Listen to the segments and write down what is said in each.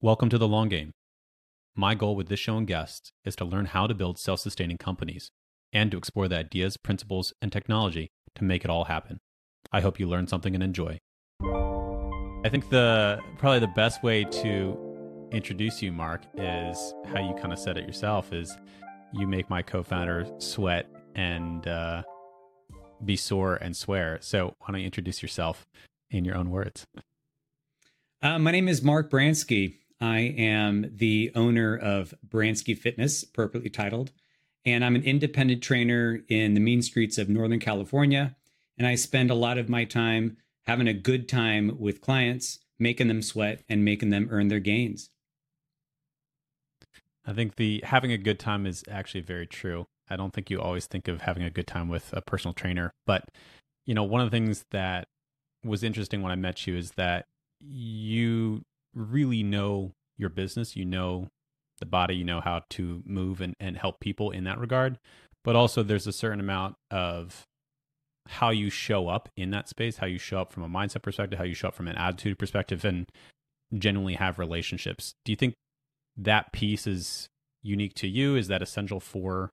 Welcome to the long game. My goal with this show and guests is to learn how to build self sustaining companies and to explore the ideas, principles, and technology to make it all happen. I hope you learn something and enjoy. I think the probably the best way to introduce you, Mark, is how you kind of said it yourself is you make my co-founder sweat and uh, be sore and swear. So why don't you introduce yourself in your own words? Uh, my name is Mark Bransky. I am the owner of Bransky Fitness, appropriately titled, and I'm an independent trainer in the mean streets of Northern California. And I spend a lot of my time having a good time with clients, making them sweat and making them earn their gains. I think the having a good time is actually very true. I don't think you always think of having a good time with a personal trainer, but you know, one of the things that was interesting when I met you is that you really know your business, you know the body, you know how to move and, and help people in that regard. But also, there's a certain amount of how you show up in that space, how you show up from a mindset perspective, how you show up from an attitude perspective, and genuinely have relationships. Do you think that piece is unique to you? Is that essential for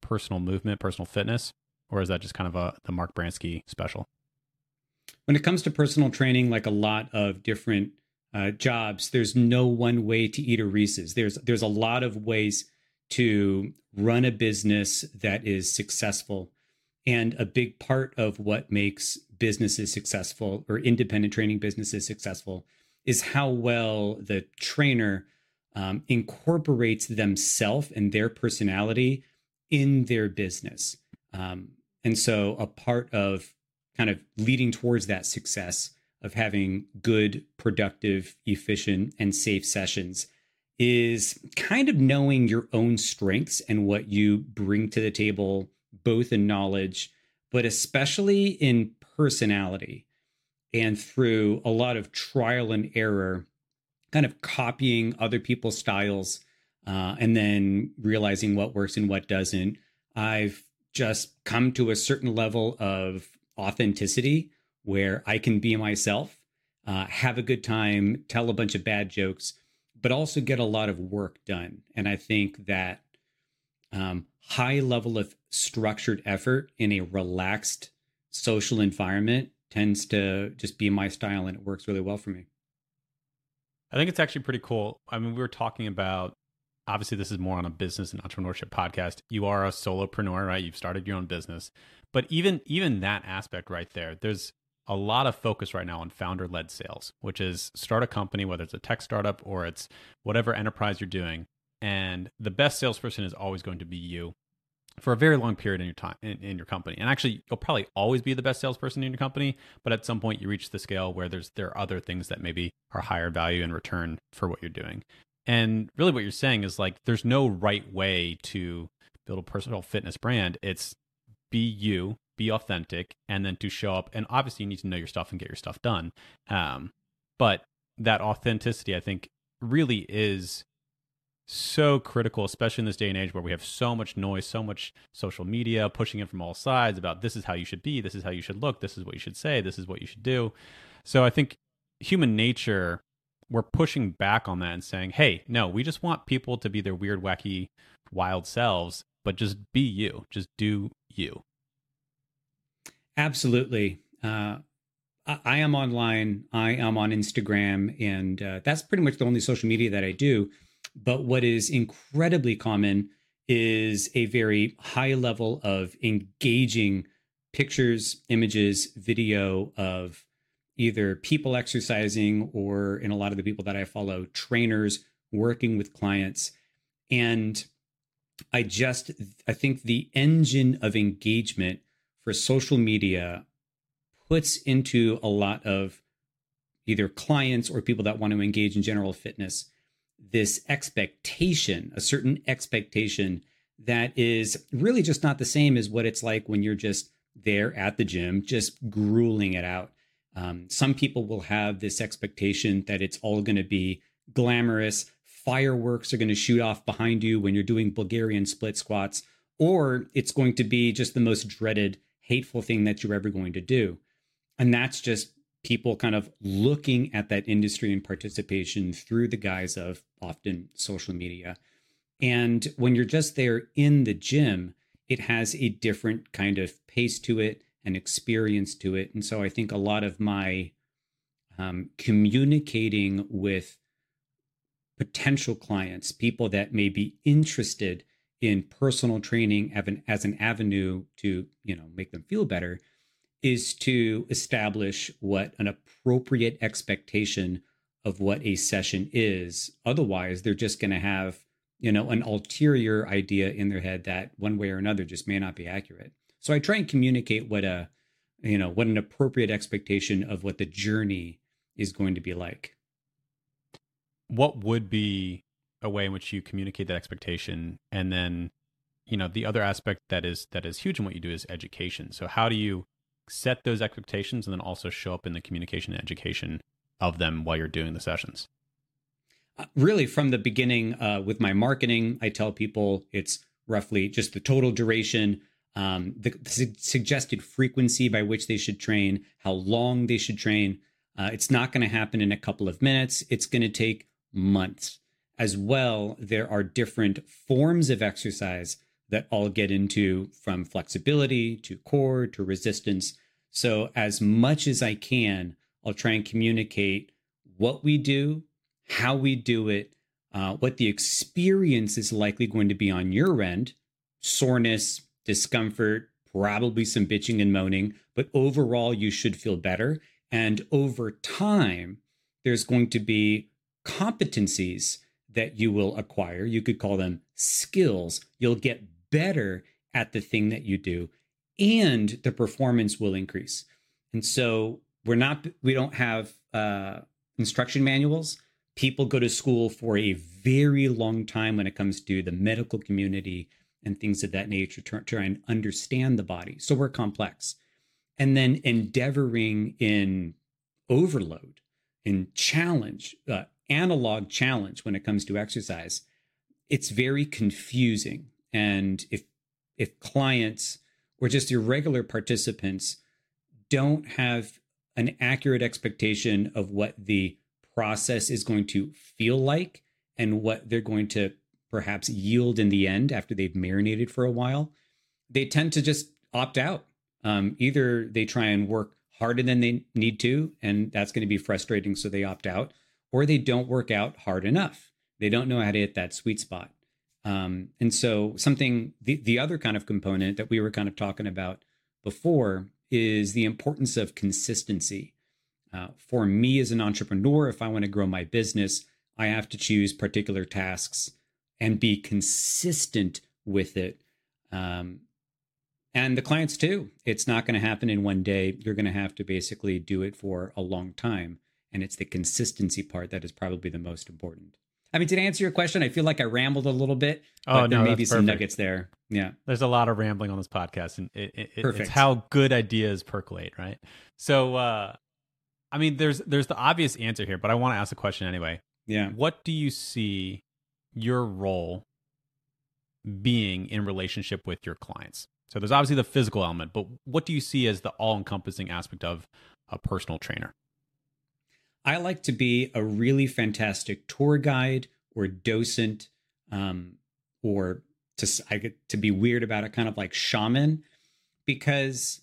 personal movement, personal fitness, or is that just kind of a the Mark Bransky special? When it comes to personal training, like a lot of different uh, jobs, there's no one way to eat a Reese's. There's there's a lot of ways to run a business that is successful, and a big part of what makes businesses successful or independent training businesses successful is how well the trainer um, incorporates themselves and their personality in their business. Um, and so, a part of kind of leading towards that success of having good, productive, efficient, and safe sessions is kind of knowing your own strengths and what you bring to the table, both in knowledge, but especially in personality. And through a lot of trial and error, kind of copying other people's styles uh, and then realizing what works and what doesn't. I've just come to a certain level of authenticity where I can be myself, uh, have a good time, tell a bunch of bad jokes, but also get a lot of work done. And I think that um, high level of structured effort in a relaxed social environment tends to just be my style and it works really well for me. I think it's actually pretty cool. I mean, we were talking about obviously this is more on a business and entrepreneurship podcast. You are a solopreneur, right? You've started your own business. But even even that aspect right there, there's a lot of focus right now on founder led sales, which is start a company, whether it's a tech startup or it's whatever enterprise you're doing. And the best salesperson is always going to be you for a very long period in your time in, in, your company. And actually, you'll probably always be the best salesperson in your company, but at some point you reach the scale where there's there are other things that maybe are higher value in return for what you're doing. And really what you're saying is like there's no right way to build a personal fitness brand. It's be you, be authentic, and then to show up. And obviously you need to know your stuff and get your stuff done. Um, but that authenticity, I think, really is so critical, especially in this day and age where we have so much noise, so much social media pushing in from all sides about this is how you should be, this is how you should look, this is what you should say, this is what you should do. So I think human nature, we're pushing back on that and saying, hey, no, we just want people to be their weird, wacky, wild selves, but just be you, just do you. Absolutely. Uh, I am online. I am on Instagram, and uh, that's pretty much the only social media that I do. But what is incredibly common is a very high level of engaging pictures, images, video of either people exercising or in a lot of the people that I follow, trainers working with clients. And I just, I think the engine of engagement for social media puts into a lot of either clients or people that want to engage in general fitness this expectation, a certain expectation that is really just not the same as what it's like when you're just there at the gym, just grueling it out. Um, some people will have this expectation that it's all going to be glamorous. Fireworks are going to shoot off behind you when you're doing Bulgarian split squats, or it's going to be just the most dreaded, hateful thing that you're ever going to do. And that's just people kind of looking at that industry and participation through the guise of often social media. And when you're just there in the gym, it has a different kind of pace to it and experience to it. And so I think a lot of my um, communicating with potential clients, people that may be interested in personal training as an avenue to you know make them feel better is to establish what an appropriate expectation of what a session is. Otherwise, they're just going to have, you know, an ulterior idea in their head that one way or another just may not be accurate. So I try and communicate what a, you know, what an appropriate expectation of what the journey is going to be like. What would be a way in which you communicate that expectation and then you know the other aspect that is that is huge in what you do is education so how do you set those expectations and then also show up in the communication and education of them while you're doing the sessions? Uh, really, from the beginning uh, with my marketing, I tell people it's roughly just the total duration, um, the, su- suggested frequency by which they should train, how long they should train. Uh, it's not going to happen in a couple of minutes. It's going to take months. As well, there are different forms of exercise that I'll get into from flexibility to core to resistance. So, as much as I can, I'll try and communicate what we do, how we do it, uh, what the experience is likely going to be on your end soreness, discomfort, probably some bitching and moaning, but overall, you should feel better. And over time, there's going to be competencies that you will acquire. You could call them skills. You'll get better at the thing that you do and the performance will increase and so we're not we don't have uh, instruction manuals people go to school for a very long time when it comes to the medical community and things of that nature to try and understand the body so we're complex and then endeavoring in overload and challenge uh, analog challenge when it comes to exercise it's very confusing and if if clients or just irregular participants don't have an accurate expectation of what the process is going to feel like and what they're going to perhaps yield in the end after they've marinated for a while, they tend to just opt out. Um, either they try and work harder than they need to, and that's going to be frustrating, so they opt out, or they don't work out hard enough. They don't know how to hit that sweet spot. Um, and so something the, the other kind of component that we were kind of talking about before is the importance of consistency. Uh, for me as an entrepreneur, if I want to grow my business, I have to choose particular tasks and be consistent with it. Um, and the clients too. It's not going to happen in one day. You're going to have to basically do it for a long time. And it's the consistency part that is probably the most important. I mean, to answer your question, I feel like I rambled a little bit. Oh, but there no, may be some perfect. nuggets there. Yeah. There's a lot of rambling on this podcast, and it, it, it's how good ideas percolate, right? So, uh, I mean, there's there's the obvious answer here, but I want to ask a question anyway. Yeah. What do you see your role being in relationship with your clients? So there's obviously the physical element, but what do you see as the all-encompassing aspect of a personal trainer? I like to be a really fantastic tour guide or docent, um, or to I get to be weird about it, kind of like shaman, because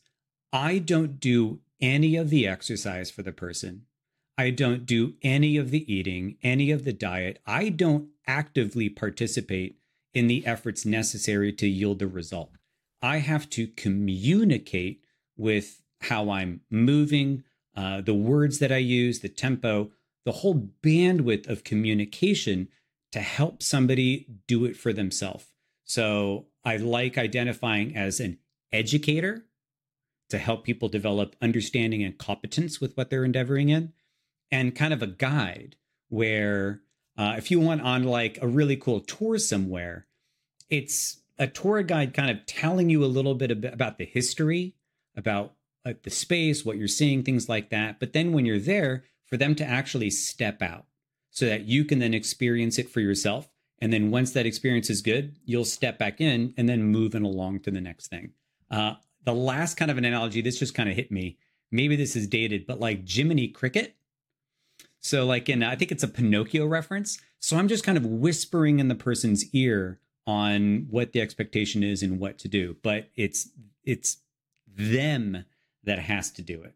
I don't do any of the exercise for the person. I don't do any of the eating, any of the diet. I don't actively participate in the efforts necessary to yield the result. I have to communicate with how I'm moving, uh, the words that I use, the tempo, the whole bandwidth of communication to help somebody do it for themselves. So I like identifying as an educator to help people develop understanding and competence with what they're endeavoring in, and kind of a guide where uh, if you went on like a really cool tour somewhere, it's a tour guide kind of telling you a little bit about the history, about uh, the space, what you're seeing, things like that. But then when you're there, for them to actually step out so that you can then experience it for yourself. And then once that experience is good, you'll step back in and then moving along to the next thing. Uh, the last kind of an analogy, this just kind of hit me maybe this is dated, but like Jiminy Cricket. So, like in, I think it's a Pinocchio reference. So I'm just kind of whispering in the person's ear on what the expectation is and what to do. But it's it's them that has to do it.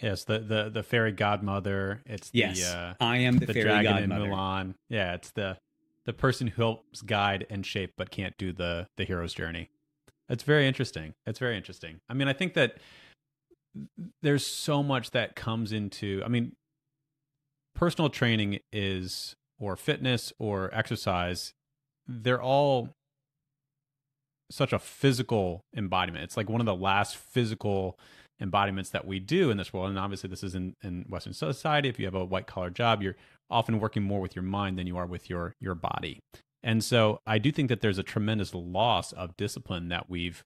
Yes, the the the fairy godmother. It's yes, the uh, I am the, the fairy dragon godmother. in Mulan. Yeah, it's the the person who helps guide and shape but can't do the the hero's journey. It's very interesting. It's very interesting. I mean, I think that there's so much that comes into. I mean, personal training is or fitness or exercise. They're all such a physical embodiment. It's like one of the last physical embodiments that we do in this world. And obviously, this is in, in Western society. If you have a white collar job, you're often working more with your mind than you are with your your body. And so, I do think that there's a tremendous loss of discipline that we've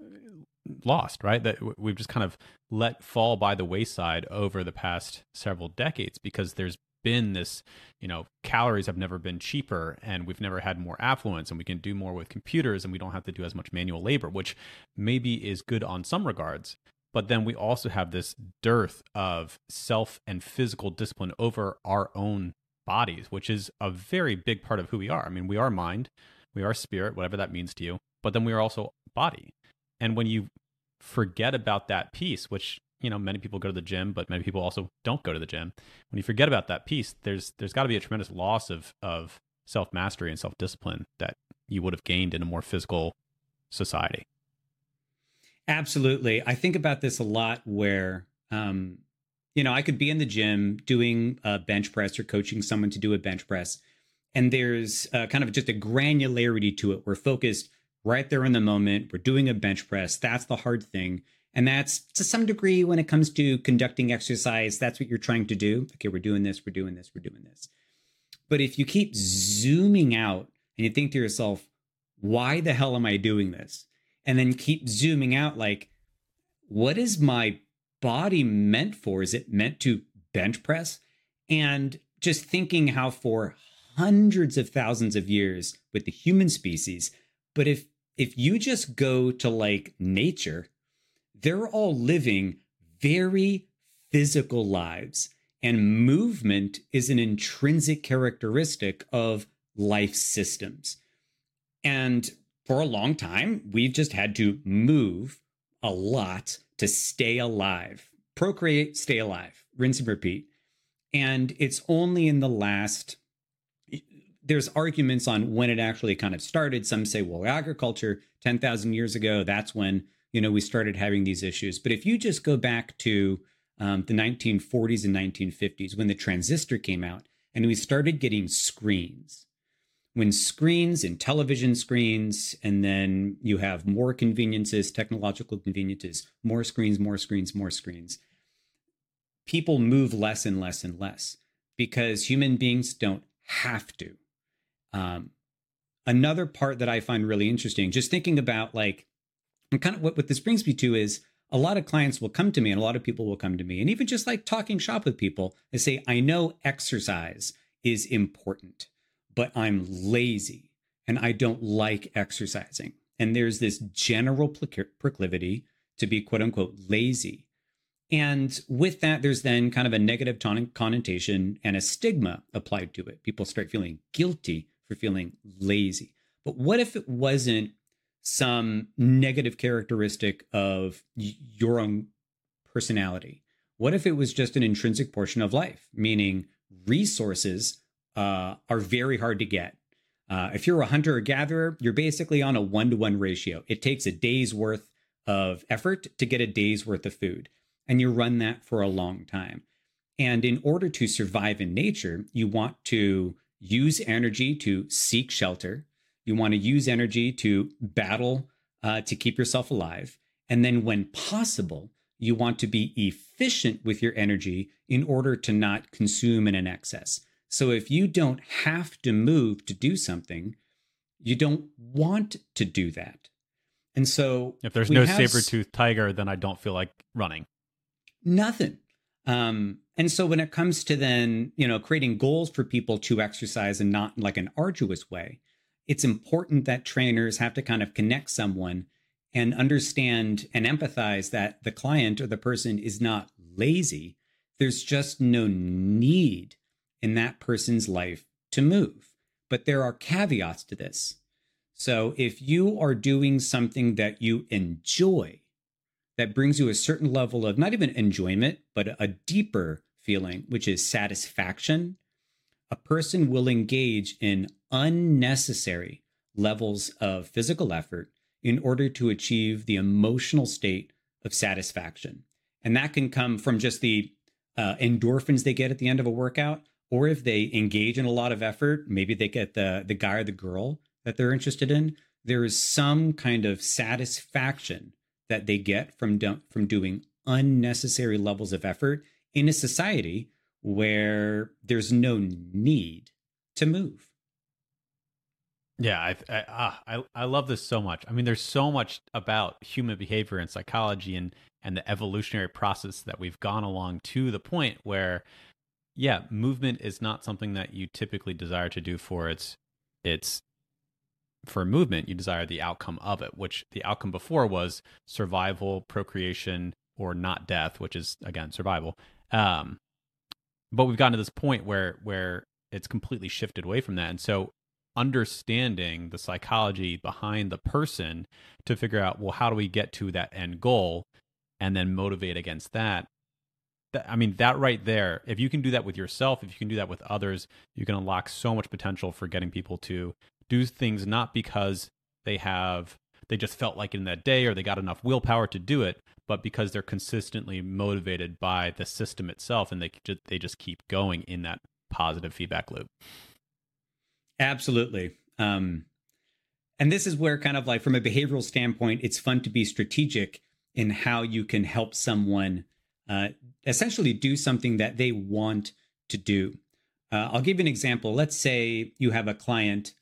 uh, lost, right? That we've just kind of let fall by the wayside over the past several decades because there's been this, you know, calories have never been cheaper and we've never had more affluence and we can do more with computers and we don't have to do as much manual labor, which maybe is good on some regards. But then we also have this dearth of self and physical discipline over our own bodies, which is a very big part of who we are. I mean, we are mind, we are spirit, whatever that means to you, but then we are also body. And when you forget about that piece, which you know many people go to the gym but many people also don't go to the gym. When you forget about that piece there's there's got to be a tremendous loss of of self mastery and self discipline that you would have gained in a more physical society. Absolutely. I think about this a lot where um you know i could be in the gym doing a bench press or coaching someone to do a bench press and there's uh, kind of just a granularity to it. We're focused right there in the moment. We're doing a bench press. That's the hard thing and that's to some degree when it comes to conducting exercise, that's what you're trying to do. Okay, we're doing this, we're doing this, we're doing this. But if you keep zooming out and you think to yourself, why the hell am I doing this? And then keep zooming out, like, what is my body meant for? Is it meant to bench press? And just thinking how for hundreds of thousands of years with the human species, but if if you just go to like nature they're all living very physical lives. And movement is an intrinsic characteristic of life systems. And for a long time, we've just had to move a lot to stay alive, procreate, stay alive, rinse and repeat. And it's only in the last, there's arguments on when it actually kind of started. Some say, well, agriculture 10,000 years ago, that's when you know, we started having these issues. But if you just go back to um, the 1940s and 1950s when the transistor came out and we started getting screens, when screens and television screens, and then you have more conveniences, technological conveniences, more screens, more screens, more screens, people move less and less and less because human beings don't have to. Um, another part that I find really interesting, just thinking about like and kind of what, what this brings me to is a lot of clients will come to me and a lot of people will come to me. And even just like talking shop with people they say i know exercise is important but i'm lazy and i don't like exercising. And there's this general proclivity to be quote unquote lazy. And with that there's then kind of a negative connotation and a stigma applied to it. People start feeling guilty for feeling lazy. But what if it wasn't some negative characteristic of y- your own personality? What if it was just an intrinsic portion of life, meaning resources uh, are very hard to get? Uh, if you're a hunter or gatherer, you're basically on a one to one ratio. It takes a day's worth of effort to get a day's worth of food, and you run that for a long time. And in order to survive in nature, you want to use energy to seek shelter, you want to use energy to battle uh, to keep yourself alive. And then, when possible, you want to be efficient with your energy in order to not consume in an excess. So, if you don't have to move to do something, you don't want to do that. And so, if there's no saber tooth tiger, then I don't feel like running. Nothing. Um, and so, when it comes to then, you know, creating goals for people to exercise and not like an arduous way, it's important that trainers have to kind of connect someone and understand and empathize that the client or the person is not lazy, there's just no need in that person's life to move. But there are caveats to this. So if you are doing something that you enjoy, that brings you a certain level of not even enjoyment, but a deeper feeling, which is satisfaction, a person will engage in unnecessary levels of physical effort in order to achieve the emotional state of satisfaction. And that can come from just the uh, endorphins they get at the end of a workout, or if they engage in a lot of effort, maybe they get the the guy or the girl that they're interested in. There is some kind of satisfaction that they get from do- from doing unnecessary levels of effort in a society where there's no need to move. Yeah, I I, ah, I I love this so much. I mean, there's so much about human behavior and psychology and and the evolutionary process that we've gone along to the point where, yeah, movement is not something that you typically desire to do for its its for movement, you desire the outcome of it, which the outcome before was survival, procreation, or not death, which is again survival. Um, but we've gotten to this point where where it's completely shifted away from that, and so understanding the psychology behind the person to figure out well how do we get to that end goal and then motivate against that I mean, that right there, if you can do that with yourself, if you can do that with others, you can unlock so much potential for getting people to do things not because they have they just felt like in that day or they got enough willpower to do it, but because they're consistently motivated by the system itself and they just, they just keep going in that positive feedback loop. Absolutely. Um, and this is where kind of like from a behavioral standpoint, it's fun to be strategic in how you can help someone uh, essentially do something that they want to do. Uh, I'll give you an example. Let's say you have a client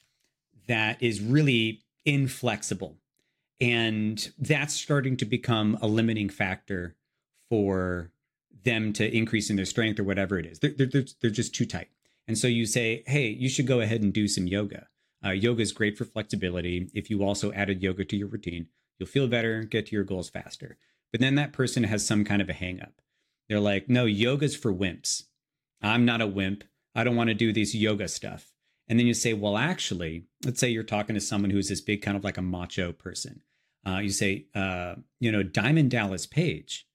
that is really inflexible. And that's starting to become a limiting factor for them to increase in their strength or whatever it is. They're, they're, they're just too tight. And so you say, hey, you should go ahead and do some yoga. Uh, yoga is great for flexibility. If you also added yoga to your routine, you'll feel better, get to your goals faster. But then that person has some kind of a hangup. They're like, no, yoga's for wimps. I'm not a wimp. I don't want to do this yoga stuff. And then you say, well, actually, let's say you're talking to someone who's this big kind of like a macho person. Uh, you say, uh, you know, Diamond Dallas Page,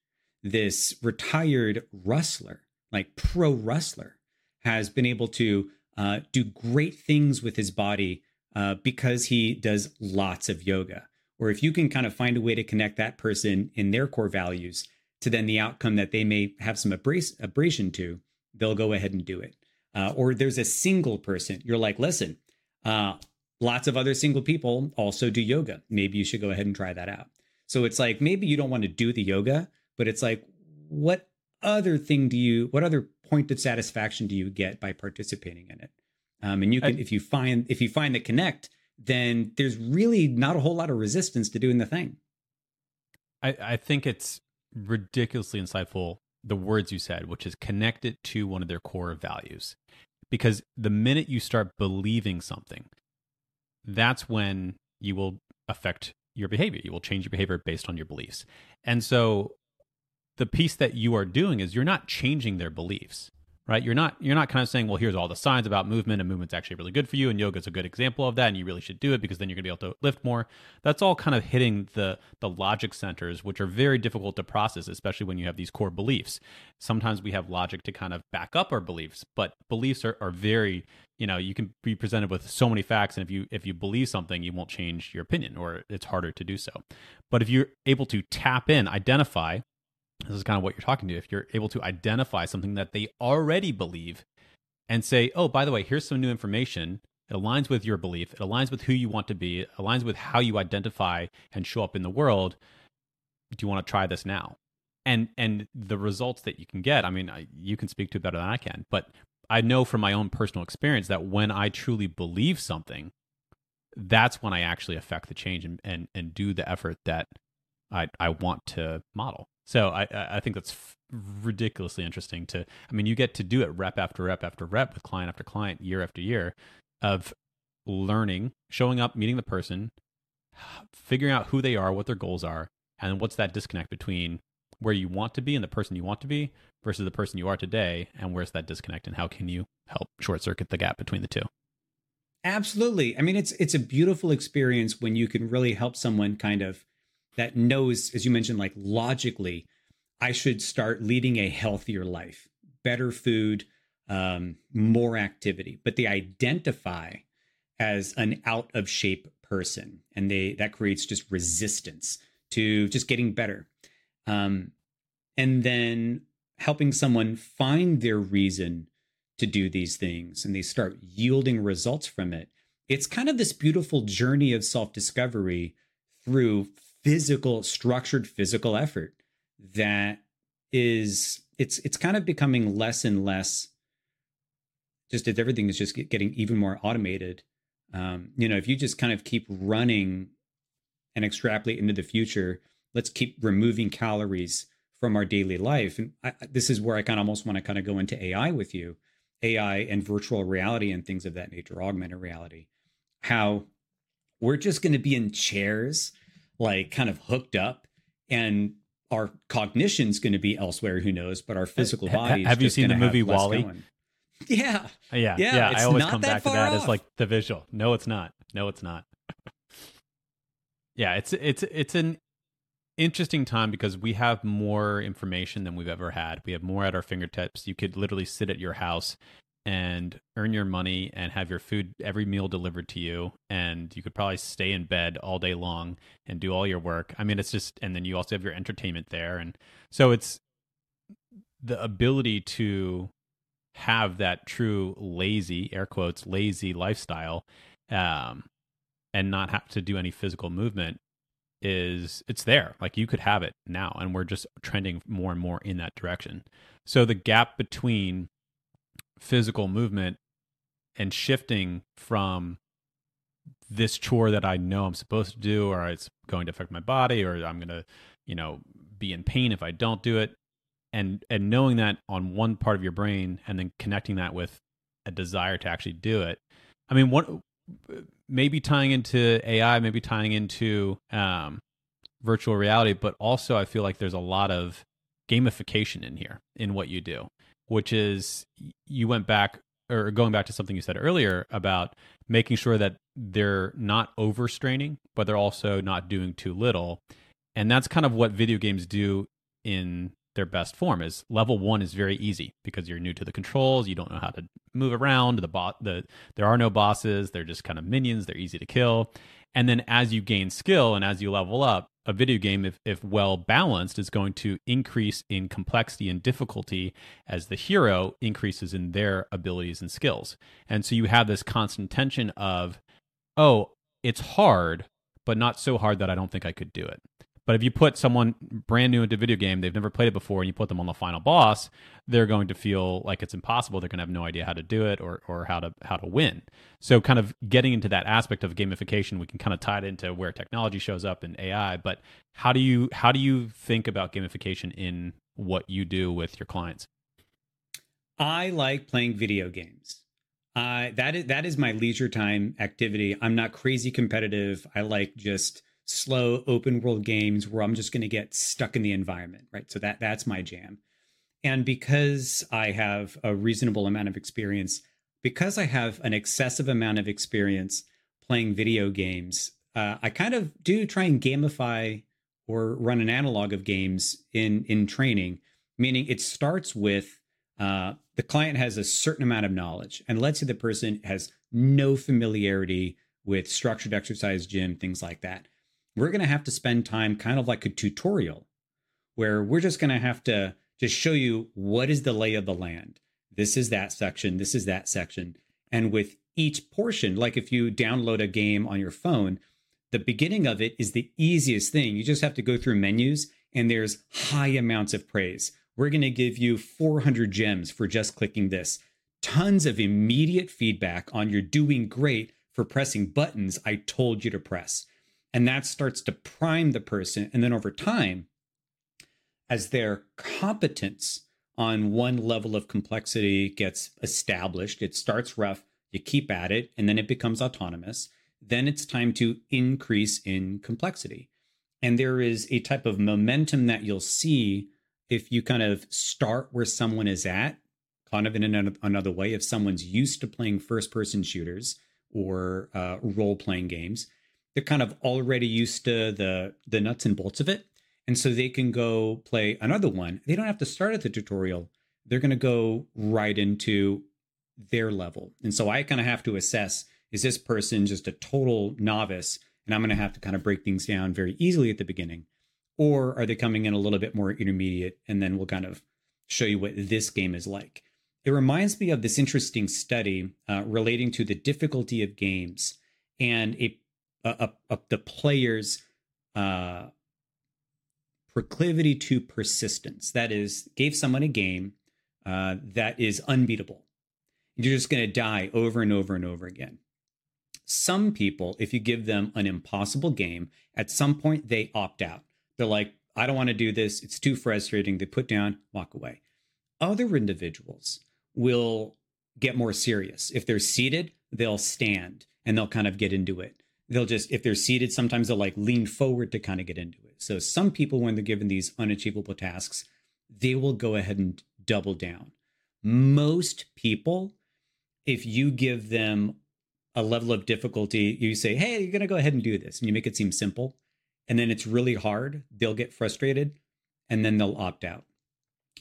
this retired wrestler, like pro wrestler, has been able to uh, do great things with his body uh, because he does lots of yoga. Or if you can kind of find a way to connect that person in their core values to then the outcome that they may have some abras- abrasion to, they'll go ahead and do it uh, or there's a single person, you're like, listen, uh, lots of other single people also do yoga. Maybe you should go ahead and try that out. So it's like maybe you don't want to do the yoga, but it's like, what other thing do you, what other point of satisfaction do you get by participating in it? Um, and you can, I, if you find if you find the connect, then there's really not a whole lot of resistance to doing the thing. I, I think it's ridiculously insightful the words you said, which is connect it to one of their core values. Because the minute you start believing something, that's when you will affect your behavior. You will change your behavior based on your beliefs. And so the piece that you are doing is you're not changing their beliefs right? You're not you're not kind of saying well here's all the signs about movement and movement's actually really good for you and yoga is a good example of that and you really should do it because then you're going to be able to lift more. That's all kind of hitting the the logic centers which are very difficult to process especially when you have these core beliefs. Sometimes we have logic to kind of back up our beliefs but beliefs are, are very you know you can be presented with so many facts and if you if you believe something you won't change your opinion or it's harder to do so. But if you're able to tap in identify this is kind of what you're talking to. If you're able to identify something that they already believe and say, oh, by the way, here's some new information. It aligns with your belief. It aligns with who you want to be. It aligns with how you identify and show up in the world. Do you want to try this now? And and the results that you can get. I mean, I, you can speak to it better than I can, but I know from my own personal experience that when I truly believe something, that's when I actually affect the change and and, and do the effort that I I want to model. So I I think that's f- ridiculously interesting to I mean you get to do it rep after rep after rep with client after client year after year of learning, showing up, meeting the person, figuring out who they are, what their goals are, and what's that disconnect between where you want to be and the person you want to be versus the person you are today, and where's that disconnect, and how can you help short circuit the gap between the two? Absolutely. I mean, it's it's a beautiful experience when you can really help someone kind of that knows, as you mentioned, like logically, I should start leading a healthier life, better food, um, more activity, but they identify as an out of shape person, and they that creates just resistance to just getting better, um, and then helping someone find their reason to do these things, and they start yielding results from it. It's kind of this beautiful journey of self discovery through physical, structured physical effort that is it's it's kind of becoming less and less just as everything is just getting even more automated. Um, you know, if you just kind of keep running and extrapolate into the future, let's keep removing calories from our daily life. And I, this is where I kind of almost want to kind of go into AI with you, AI and virtual reality and things of that nature, augmented reality. How we're just going to be in chairs, like kind of hooked up, and our cognition's going to be elsewhere. Who knows? But our uh, physical body. Have you seen the movie? Going. Yeah. Uh, yeah. Yeah. yeah. I always come back to that off. as like the visual. No, it's not. No, it's not. yeah, it's it's it's an interesting time because we have more information than we've ever had. We have more at our fingertips. You could literally sit at your house and earn your money and have your food every meal delivered to you and you could probably stay in bed all day long and do all your work. I mean it's just and then you also have your entertainment there. And so it's the ability to have that true lazy air quotes lazy lifestyle um, and not have to do any physical movement is it's there. Like you could have it now and we're just trending more and more in that direction. So the gap between physical movement and shifting from this chore that I know I'm supposed to do or it's going to affect my body or I'm going to you know be in pain if I don't do it. And and knowing that on one part of your brain and then connecting that with a desire to actually do it. I mean what maybe tying into ai maybe tying into um, virtual reality but also i feel like there's a lot of gamification in here in what you do which is you went back or going back to something you said earlier about making sure that they're not overstraining but they're also not doing too little. And that's kind of what video games do in their best form is level one is very easy because you're new to the controls you don't know how to move around the bot the there are no bosses they're just kind of minions they're easy to kill. And then as you gain skill and as you level up a video game if, if well balanced is going to increase in complexity and difficulty as the hero increases in their abilities and skills. And so you have this constant tension of oh it's hard but not so hard that i don't think i could do it but if you put someone brand new into video game, they've never played it before, and you put them on the final boss, they're going to feel like it's impossible. They're going to have no idea how to do it or or how to how to win. So, kind of getting into that aspect of gamification, we can kind of tie it into where technology shows up in AI. But how do you how do you think about gamification in what you do with your clients? I like playing video games. Uh, that is that is my leisure time activity. I'm not crazy competitive. I like just slow open world games where I'm just going to get stuck in the environment, right? So that that's my jam. And because I have a reasonable amount of experience, because I have an excessive amount of experience playing video games, uh, I kind of do try and gamify or run an analog of games in in training. Meaning, it starts with uh, the client has a certain amount of knowledge, and let's say the person has no familiarity with structured exercise gym, things like that we're going to have to spend time kind of like a tutorial where we're just going to have to just show you what is the lay of the land. This is that section, this is that section. And with each portion, like if you download a game on your phone, the beginning of it is the easiest thing. You just have to go through menus and there's high amounts of praise. We're going to give you 400 gems for just clicking this. Tons of immediate feedback on you're doing great for pressing buttons I told you to press. And that starts to prime the person. And then over time, as their competence on one level of complexity gets established, it starts rough, you keep at it, and then it becomes autonomous. then it's time to increase in complexity. And there is a type of momentum that you'll see if you kind of start where someone is at, kind of in another way. If someone's used to playing first person shooters or uh, role playing games, they're kind of already used to the the nuts and bolts of it. And so they can go play another one. They don't have to start at the tutorial. They're going to go right into their level. And so i kind of have to assess is this person just a total novice? And i'm going to have to kind of break things down very easily at the beginning. Or are they coming in a little bit more intermediate? And then we'll kind of show you what this game is like. It reminds me of this interesting study uh, relating to the difficulty of games. And a uh, uh, the player's uh, proclivity to persistence. That is, gave someone a game uh, that is unbeatable. You're just going to die over and over and over again. Some people, if you give them an impossible game, at some point they opt out. They're like, I don't want to do this. It's too frustrating. They put down, walk away. Other individuals will get more serious. If they're seated, they'll stand and they'll kind of get into it they'll just if they're seated sometimes they'll like lean forward to kind of get into it. So some people when they're given these unachievable tasks they will go ahead and double down. Most people if you give them a level of difficulty you say hey you're going to go ahead and do this and you make it seem simple and then it's really hard they'll get frustrated and then they'll opt out.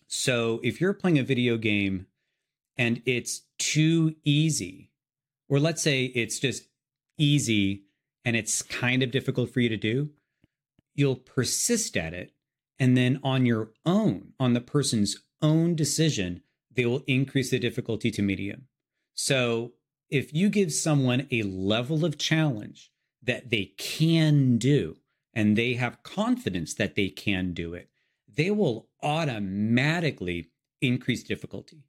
So if you're playing a video game and it's too easy or let's say it's just easy and it's kind of difficult for you to do, you'll persist at it. And then on your own, on the person's own decision, they will increase the difficulty to medium. So if you give someone a level of challenge that they can do, and they have confidence that they can do it, they will automatically increase difficulty.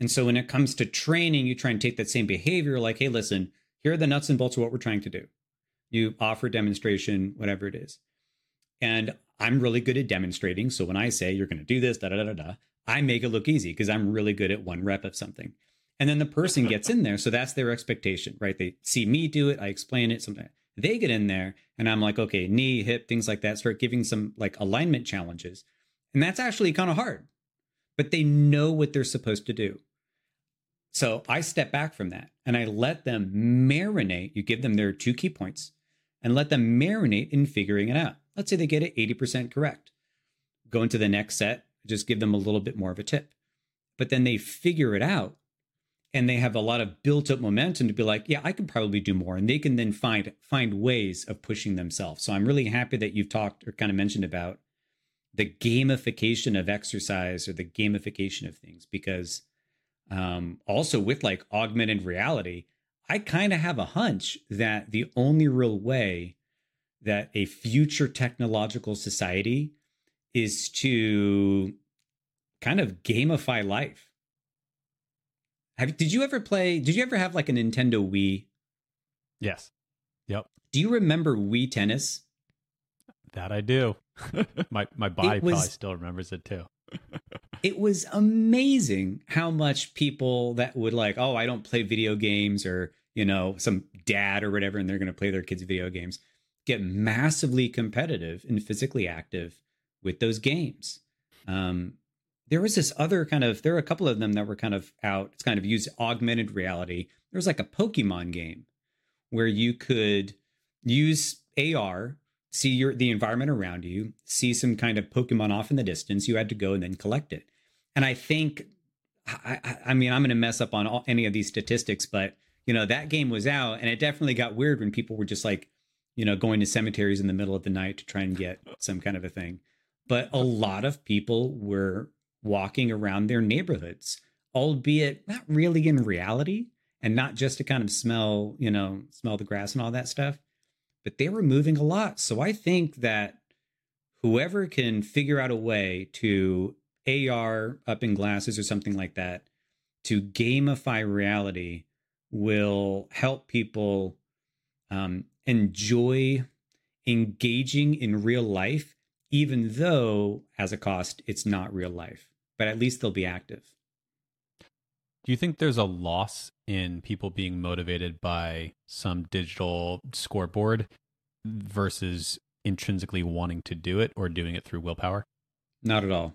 And so when it comes to training, you try and take that same behavior like, hey, listen, here are the nuts and bolts of what we're trying to do you offer demonstration, whatever it is. And I'm really good at demonstrating. So when I say you're going to do this, da da da da, I make it look easy because I'm really good at one rep of something. And then the person gets in there. So that's their expectation, right? They see me do it. I explain it. Sometimes they get in there and I'm like, okay, knee, hip, things like that. Start giving some like alignment challenges. And that's actually kind of hard, but they know what they're supposed to do. So I step back from that and I let them marinate. You give them their two key points and let them marinate in figuring it out. Let's say they get it 80% correct. Go into the next set, just give them a little bit more of a tip. But then they figure it out and they have a lot of built up momentum to be like, yeah, I could probably do more. And they can then find find ways of pushing themselves. So I'm really happy that you've talked or kind of mentioned about the gamification of exercise or the gamification of things because um, also with like augmented reality, I kind of have a hunch that the only real way that a future technological society is to kind of gamify life. Have, did you ever play? Did you ever have like a Nintendo Wii? Yes. Yep. Do you remember Wii Tennis? That I do. my my body was, probably still remembers it too. It was amazing how much people that would like, oh, I don't play video games or, you know, some dad or whatever, and they're going to play their kids' video games, get massively competitive and physically active with those games. Um, there was this other kind of, there are a couple of them that were kind of out. It's kind of used augmented reality. There was like a Pokemon game where you could use AR see your the environment around you, see some kind of Pokemon off in the distance. You had to go and then collect it. And I think, I, I mean, I'm going to mess up on all, any of these statistics, but you know that game was out, and it definitely got weird when people were just like, you know, going to cemeteries in the middle of the night to try and get some kind of a thing. But a lot of people were walking around their neighborhoods, albeit not really in reality, and not just to kind of smell, you know, smell the grass and all that stuff but they were moving a lot. So I think that whoever can figure out a way to AR up in glasses or something like that to gamify reality will help people um, enjoy engaging in real life, even though as a cost it's not real life. But at least they'll be active. Do you think there's a loss in people being motivated by some digital scoreboard versus intrinsically wanting to do it or doing it through willpower? Not at all.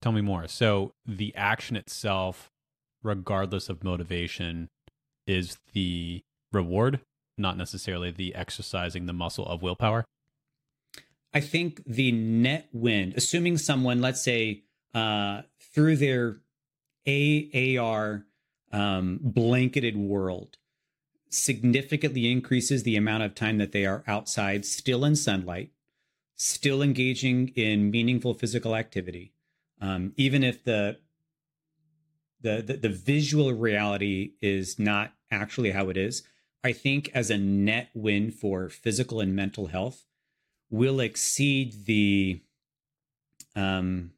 Tell me more. So the action itself, regardless of motivation, is the reward, not necessarily the exercising the muscle of willpower. I think the net win, assuming someone, let's say, uh, through their AAR um, blanketed world, significantly increases the amount of time that they are outside, still in sunlight, still engaging in meaningful physical activity, um, even if the, the the the visual reality is not actually how it is. I think as a net win for physical and mental health, will exceed the um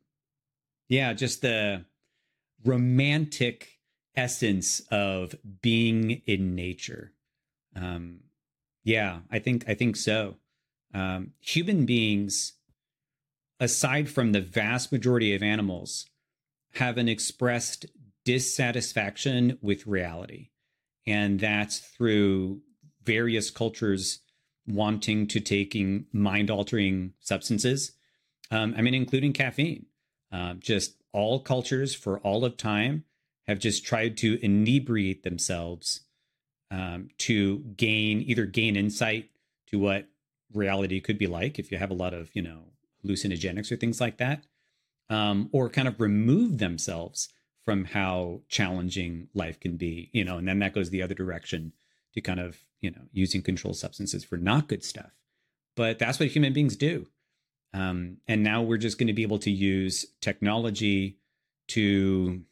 yeah just the romantic essence of being in nature um yeah i think i think so um human beings aside from the vast majority of animals have an expressed dissatisfaction with reality and that's through various cultures wanting to taking mind altering substances. Um, I mean, including caffeine. Uh, just all cultures for all of time have just tried to inebriate themselves um, to gain either gain insight to what reality could be like if you have a lot of you know hallucinogenics or things like that, um, or kind of remove themselves from how challenging life can be. You know, and then that goes the other direction to kind of you know using controlled substances for not good stuff but that's what human beings do um, and now we're just going to be able to use technology to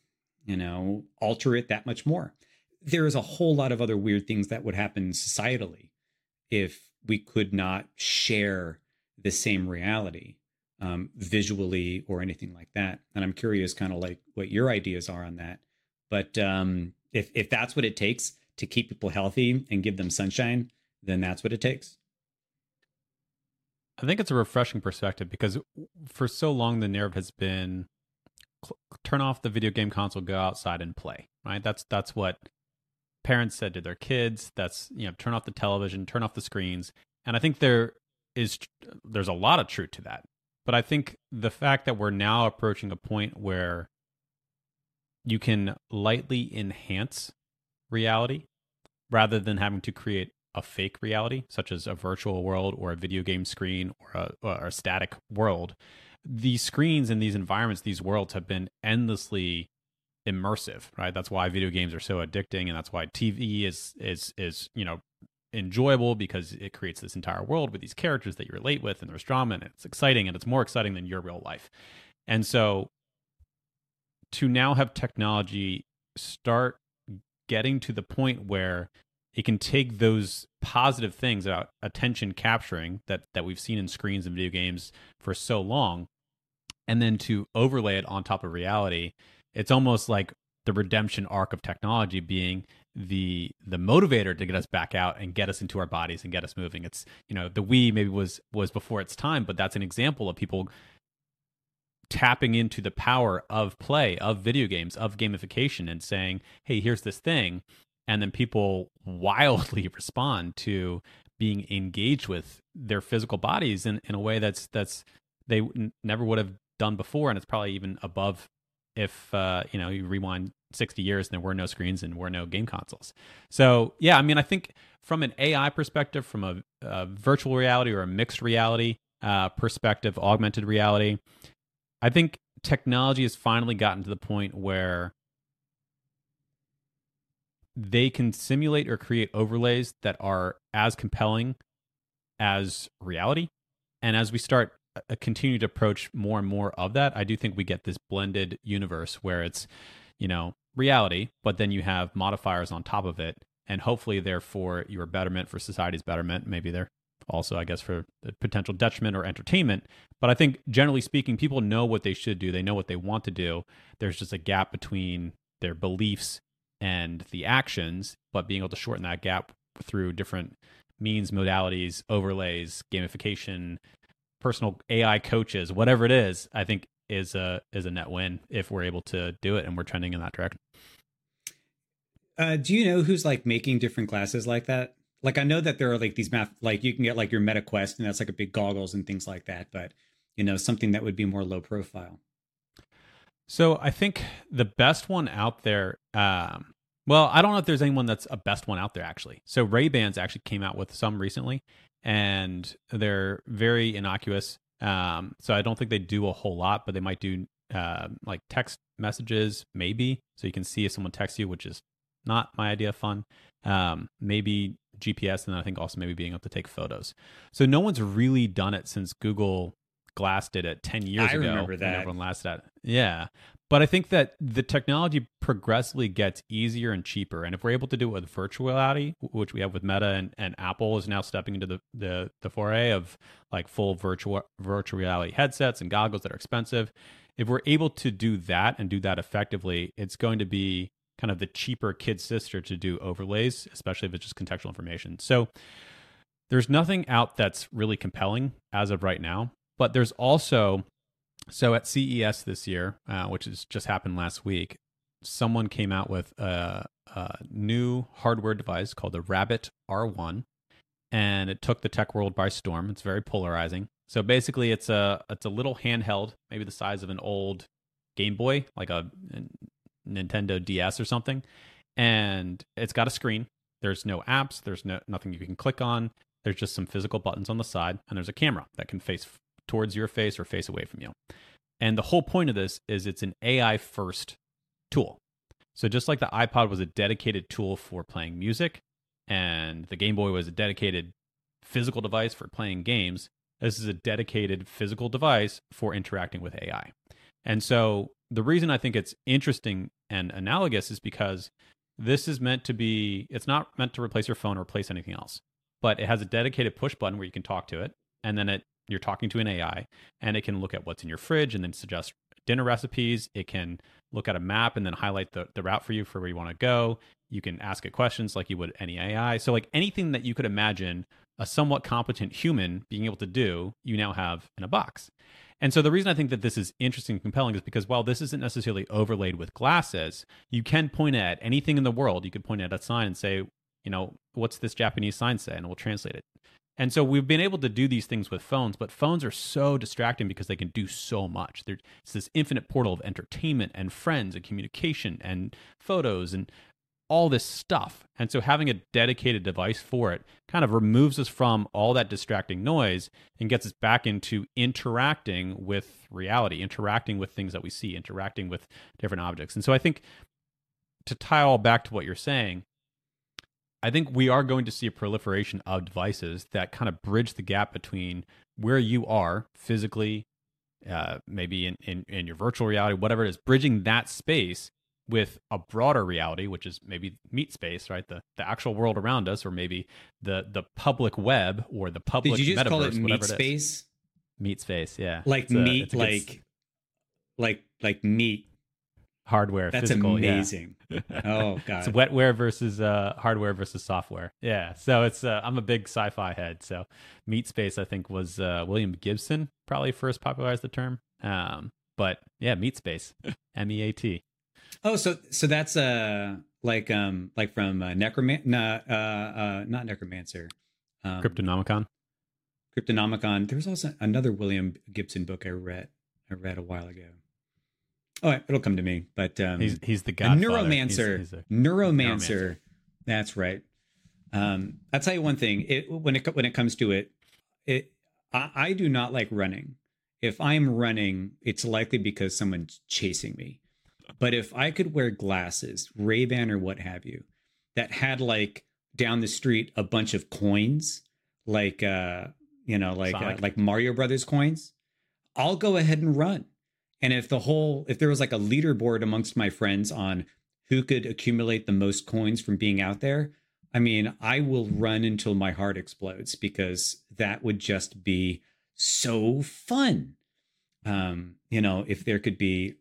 you know alter it that much more. There is a whole lot of other weird things that would happen societally if we could not share the same reality um, visually or anything like that. And i'm curious kind of like what your ideas are on that. But um, if if that's what it takes to keep people healthy and give them sunshine, then that's what it takes. I think it's a refreshing perspective because for so long the narrative has been turn off the video game console, go outside and play. Right? That's that's what parents said to their kids. That's you know, turn off the television, turn off the screens. And I think there is there's a lot of truth to that. But I think the fact that we're now approaching a point where you can lightly enhance reality rather than having to create a fake reality, such as a virtual world or a video game screen or a, or a static world. These screens and these environments, these worlds have been endlessly immersive, right? That's why video games are so addicting, and that's why TV is is is you know enjoyable because it creates this entire world with these characters that you relate with, and there's drama, and it's exciting, and it's more exciting than your real life. And so, to now have technology start getting to the point where it can take those positive things about attention capturing that that we've seen in screens and video games for so long and then to overlay it on top of reality it's almost like the redemption arc of technology being the the motivator to get us back out and get us into our bodies and get us moving it's you know the Wii maybe was was before its time but that's an example of people tapping into the power of play, of video games, of gamification, and saying, hey, here's this thing. And then people wildly respond to being engaged with their physical bodies in, in a way that's that's they n- never would have done before and it's probably even above if uh, you know you rewind 60 years and there were no screens and were no game consoles so yeah i mean i think from an ai perspective from a, a virtual reality or a mixed reality uh, perspective augmented reality I think technology has finally gotten to the point where they can simulate or create overlays that are as compelling as reality. And as we start uh, continued approach more and more of that, I do think we get this blended universe where it's, you know, reality, but then you have modifiers on top of it. And hopefully, therefore, your betterment for society's betterment. Maybe they're also, I guess, for the potential detriment or entertainment. But I think generally speaking, people know what they should do. They know what they want to do. There's just a gap between their beliefs and the actions, but being able to shorten that gap through different means, modalities, overlays, gamification, personal AI coaches, whatever it is, I think is a is a net win if we're able to do it and we're trending in that direction. Uh, do you know who's like making different glasses like that? Like I know that there are like these math, like you can get like your Meta Quest, and that's like a big goggles and things like that. But you know, something that would be more low profile. So I think the best one out there. Um, well, I don't know if there's anyone that's a best one out there actually. So Ray Bans actually came out with some recently, and they're very innocuous. Um, so I don't think they do a whole lot, but they might do uh, like text messages, maybe, so you can see if someone texts you, which is not my idea of fun. Um, maybe GPS, and I think also maybe being able to take photos. So no one's really done it since Google Glass did it 10 years I ago. remember that. Everyone laughed at. Yeah. But I think that the technology progressively gets easier and cheaper. And if we're able to do it with virtual reality, which we have with Meta and, and Apple is now stepping into the, the, the foray of like full virtual virtual reality headsets and goggles that are expensive. If we're able to do that and do that effectively, it's going to be kind of the cheaper kid sister to do overlays, especially if it's just contextual information. So there's nothing out that's really compelling as of right now. But there's also, so at CES this year, uh, which has just happened last week, someone came out with a, a new hardware device called the Rabbit R1, and it took the tech world by storm. It's very polarizing. So basically, it's a it's a little handheld, maybe the size of an old Game Boy, like a, a Nintendo DS or something, and it's got a screen. There's no apps. There's no nothing you can click on. There's just some physical buttons on the side, and there's a camera that can face towards your face or face away from you. And the whole point of this is it's an AI first tool. So just like the iPod was a dedicated tool for playing music and the Game Boy was a dedicated physical device for playing games, this is a dedicated physical device for interacting with AI. And so the reason I think it's interesting and analogous is because this is meant to be it's not meant to replace your phone or replace anything else, but it has a dedicated push button where you can talk to it and then it you're talking to an AI and it can look at what's in your fridge and then suggest dinner recipes. It can look at a map and then highlight the, the route for you for where you want to go. You can ask it questions like you would any AI. So, like anything that you could imagine a somewhat competent human being able to do, you now have in a box. And so, the reason I think that this is interesting and compelling is because while this isn't necessarily overlaid with glasses, you can point at anything in the world. You could point at a sign and say, you know, what's this Japanese sign say? And we'll translate it. And so we've been able to do these things with phones, but phones are so distracting because they can do so much. There's this infinite portal of entertainment and friends and communication and photos and all this stuff. And so having a dedicated device for it kind of removes us from all that distracting noise and gets us back into interacting with reality, interacting with things that we see, interacting with different objects. And so I think to tie all back to what you're saying, I think we are going to see a proliferation of devices that kind of bridge the gap between where you are physically, uh, maybe in, in, in your virtual reality, whatever it is, bridging that space with a broader reality, which is maybe meat space, right? The the actual world around us, or maybe the the public web or the public. Did you just metaverse, call it meat space? Meat space, yeah. Like It's meat, a good like like like meat. Hardware. That's physical, yeah. amazing. oh god. It's wetware versus uh, hardware versus software. Yeah. So it's uh, I'm a big sci-fi head. So Meat Space, I think, was uh, William Gibson probably first popularized the term. Um, but yeah, Meat Space, M E A T. Oh, so so that's uh like um like from uh, necroman nah, uh uh not necromancer. Um, Cryptonomicon. Cryptonomicon. There was also another William Gibson book I read I read a while ago. Oh, it'll come to me. But um, He's he's the guy. neuromancer. He's, he's a, neuromancer. neuromancer. That's right. Um, I'll tell you one thing. It when it when it comes to it, it I, I do not like running. If I'm running, it's likely because someone's chasing me. But if I could wear glasses, Ray Ban or what have you, that had like down the street a bunch of coins, like uh, you know, like uh, like Mario Brothers coins, I'll go ahead and run. And if the whole if there was like a leaderboard amongst my friends on who could accumulate the most coins from being out there, I mean, I will run until my heart explodes because that would just be so fun. Um, you know, if there could be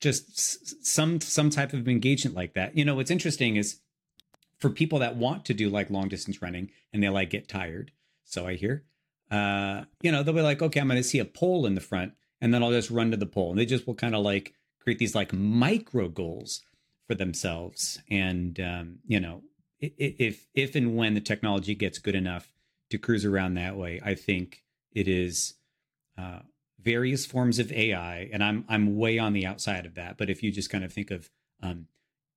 just some some type of engagement like that. You know, what's interesting is for people that want to do like long distance running and they like get tired. So I hear, uh, you know, they'll be like, okay, I'm going to see a pole in the front, and then I'll just run to the pole. And they just will kind of like create these like micro goals for themselves. And um, you know, if if and when the technology gets good enough to cruise around that way, I think it is uh, various forms of AI. And I'm I'm way on the outside of that. But if you just kind of think of um,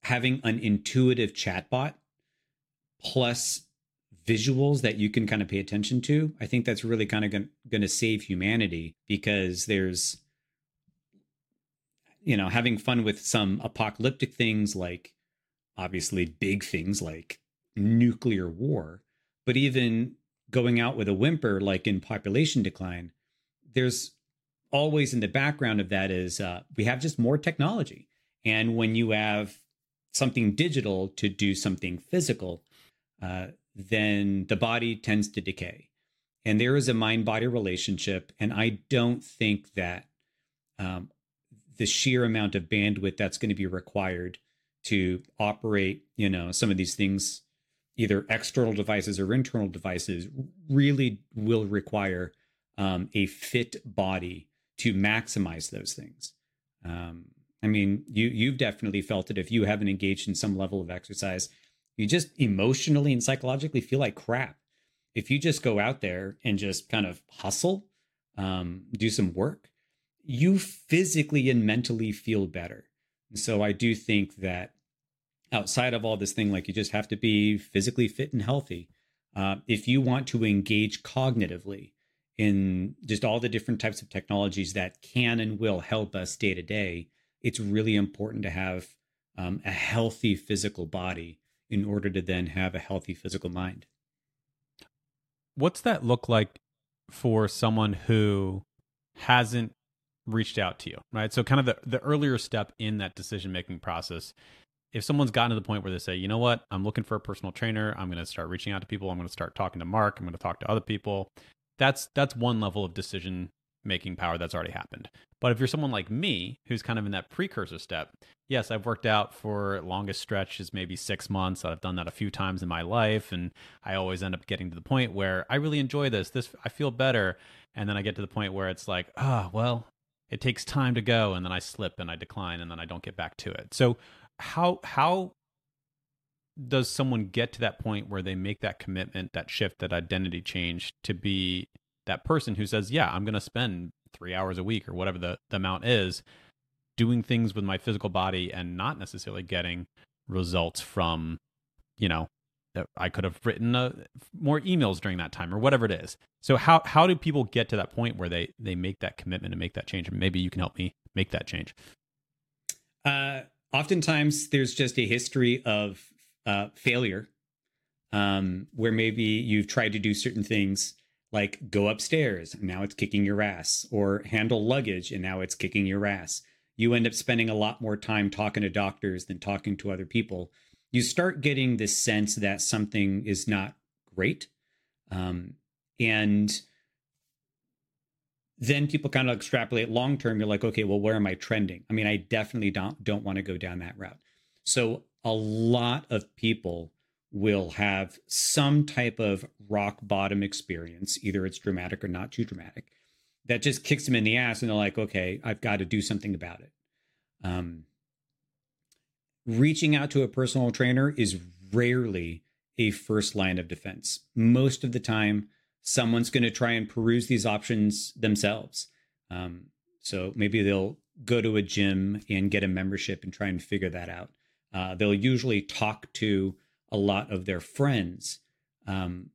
having an intuitive chatbot plus visuals that you can kind of pay attention to, I think that's really kind of going to save humanity because there's, you know, having fun with some apocalyptic things like obviously big things like nuclear war, but even going out with a whimper like in population decline, there's always in the background of that is uh, we have just more technology. And when you have something digital to do something physical, uh, then the body tends to decay. And there is a mind body relationship. And I don't think that um, the sheer amount of bandwidth that's going to be required to operate, you know, some of these things, either external devices or internal devices, really will require um, a fit body to maximize those things. Um, I mean, you you've definitely felt it if you haven't engaged in some level of exercise you just emotionally and psychologically feel like crap. If you just go out there and just kind of hustle, um, do some work, you physically and mentally feel better. So I do think that outside of all this thing, like you just have to be physically fit and healthy. Uh, if you want to engage cognitively in just all the different types of technologies that can and will help us day to day, it's really important to have um, a healthy physical body in order to then have a healthy physical mind. What's that look like for someone who hasn't reached out to you, right? So, kind of the, the earlier step in that decision making process. If someone's gotten to the point where they say, you know what, I'm looking for a personal trainer, I'm going to start reaching out to people, I'm going to start talking to Mark, I'm going to talk to other people. That's that's one level of decision making power that's already happened. But if you're someone like me, who's kind of in that precursor step, yes, I've worked out for longest stretches, maybe six months. I've done that a few times in my life, and I always end up getting to the point where I really enjoy this. This I feel better, and then I get to the point where it's like, ah, oh, well, it takes time to go, and then I slip and I decline, and then I don't get back to it. So how how does someone get to that point where they make that commitment, that shift, that identity change to be that person who says, "Yeah, I'm going to spend three hours a week or whatever the, the amount is, doing things with my physical body and not necessarily getting results from, you know, I could have written uh, more emails during that time or whatever it is. So how how do people get to that point where they they make that commitment and make that change? And maybe you can help me make that change. Uh, oftentimes, there's just a history of uh, failure, um, where maybe you've tried to do certain things like go upstairs now it's kicking your ass or handle luggage and now it's kicking your ass. You end up spending a lot more time talking to doctors than talking to other people. You start getting this sense that something is not great um, and then people kind of extrapolate long term you're like okay well where am i trending? I mean i definitely don't don't want to go down that route. So a lot of people will have some type of rock bottom experience. Either it's dramatic or not too dramatic. That just kicks them in the ass, and they're like, okay, I've got to do something about it. Um, reaching out to a personal trainer is rarely a first line of defense. Most of the time, someone's going to try and peruse these options themselves. Um, so maybe they'll go to a gym and get a membership and try and figure that out. Uh, they'll usually talk to a lot of their friends um,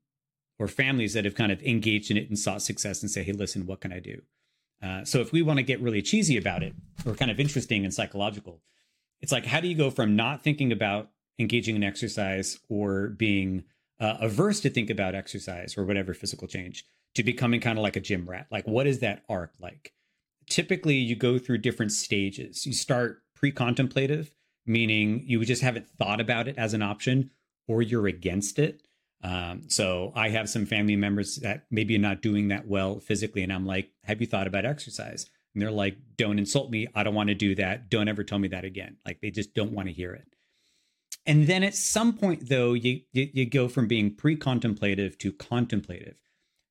or families that have kind of engaged in it and sought success and say, hey, listen, what can I do? Uh, so if we want to get really cheesy about it or kind of interesting and psychological, it's like, how do you go from not thinking about engaging in exercise or being uh, averse to think about exercise or whatever physical change to becoming kind of like a gym rat? Like, what is that arc like? Typically, you go through different stages. You start pre contemplative, meaning you just haven't thought about it as an option or you're against it. Um, so I have some family members that maybe are not doing that well physically, and I'm like, "Have you thought about exercise?" And they're like, "Don't insult me. I don't want to do that. Don't ever tell me that again." Like they just don't want to hear it. And then at some point, though, you you, you go from being pre-contemplative to contemplative.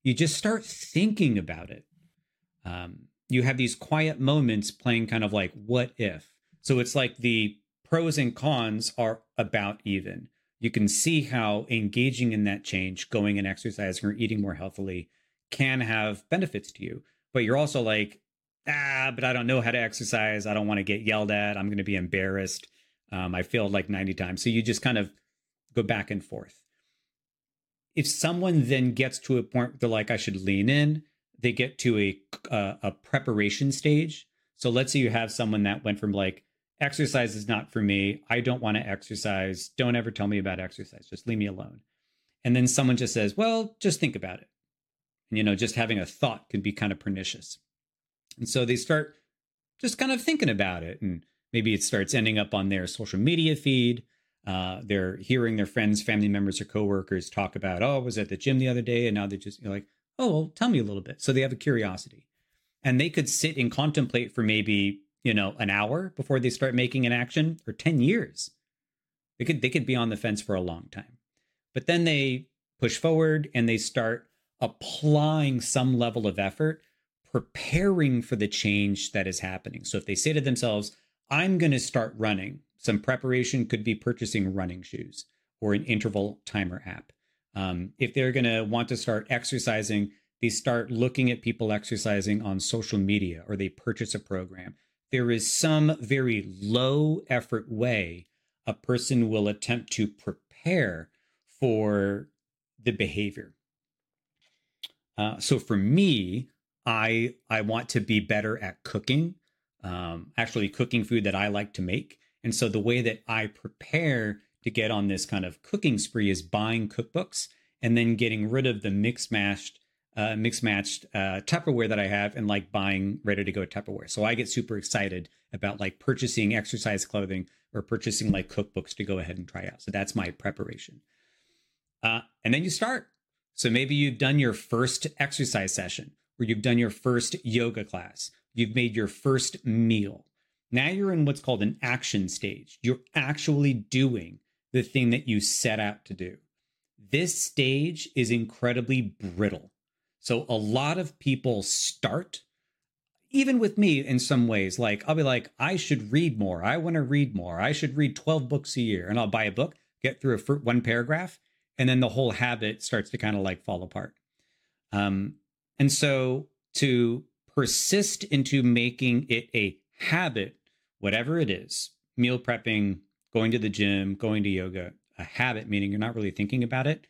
You just start thinking about it. Um, you have these quiet moments playing kind of like what if. So it's like the pros and cons are about even. You can see how engaging in that change, going and exercising or eating more healthily can have benefits to you. But you're also like, ah, but I don't know how to exercise. I don't want to get yelled at. I'm going to be embarrassed. Um, I failed like 90 times. So you just kind of go back and forth. If someone then gets to a point where they're like, I should lean in, they get to a, a, a preparation stage. So let's say you have someone that went from like, exercise is not for me. I don't want to exercise. Don't ever tell me about exercise. Just leave me alone. And then someone just says, well, just think about it. And, you know, just having a thought can be kind of pernicious. And so they start just kind of thinking about it. And maybe it starts ending up on their social media feed. Uh, they're hearing their friends, family members, or coworkers talk about, oh, I was at the gym the other day. And now they're just like, oh, well, tell me a little bit. So they have a curiosity. And they could sit and contemplate for maybe, you know, an hour before they start making an action or 10 years. They could they could be on the fence for a long time. But then they push forward and they start applying some level of effort preparing for the change that is happening. So if they say to themselves, I'm going to start running, some preparation could be purchasing running shoes or an interval timer app. Um, if they're going to want to start exercising, they start looking at people exercising on social media or they purchase a program. There is some very low effort way a person will attempt to prepare for the behavior. Uh, so for me, I I want to be better at cooking, um, actually cooking food that I like to make. And so the way that I prepare to get on this kind of cooking spree is buying cookbooks and then getting rid of the mixed matched uh, mixed matched uh, Tupperware that I have and like buying ready to go Tupperware. So I get super excited about like purchasing exercise clothing or purchasing like cookbooks to go ahead and try out. So that's my preparation. Uh, and then you start. So maybe you've done your first exercise session or you've done your first yoga class, you've made your first meal. Now you're in what's called an action stage. You're actually doing the thing that you set out to do. This stage is incredibly brittle. So a lot of people start, even with me in some ways, like I'll be like, I should read more. I want to read more. I should read 12 books a year. And I'll buy a book, get through a one paragraph, and then the whole habit starts to kind of like fall apart. Um, and so to persist into making it a habit, whatever it is, meal prepping, going to the gym, going to yoga, a habit, meaning you're not really thinking about it,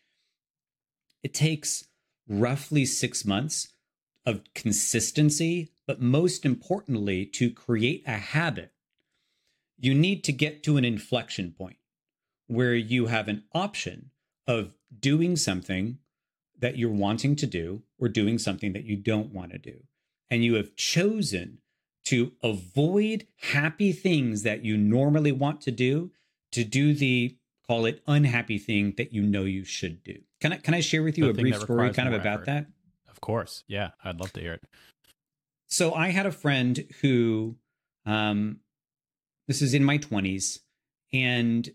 it takes roughly six months of consistency, but most importantly, to create a habit, you need to get to an inflection point where you have an option of doing something that you're wanting to do or doing something that you don't want to do. And you have chosen to avoid happy things that you normally want to do to do the call it unhappy thing that you know you should do. Can I can I share with you the a brief story kind of about effort. that? Of course. Yeah, I'd love to hear it. So I had a friend who um this is in my 20s and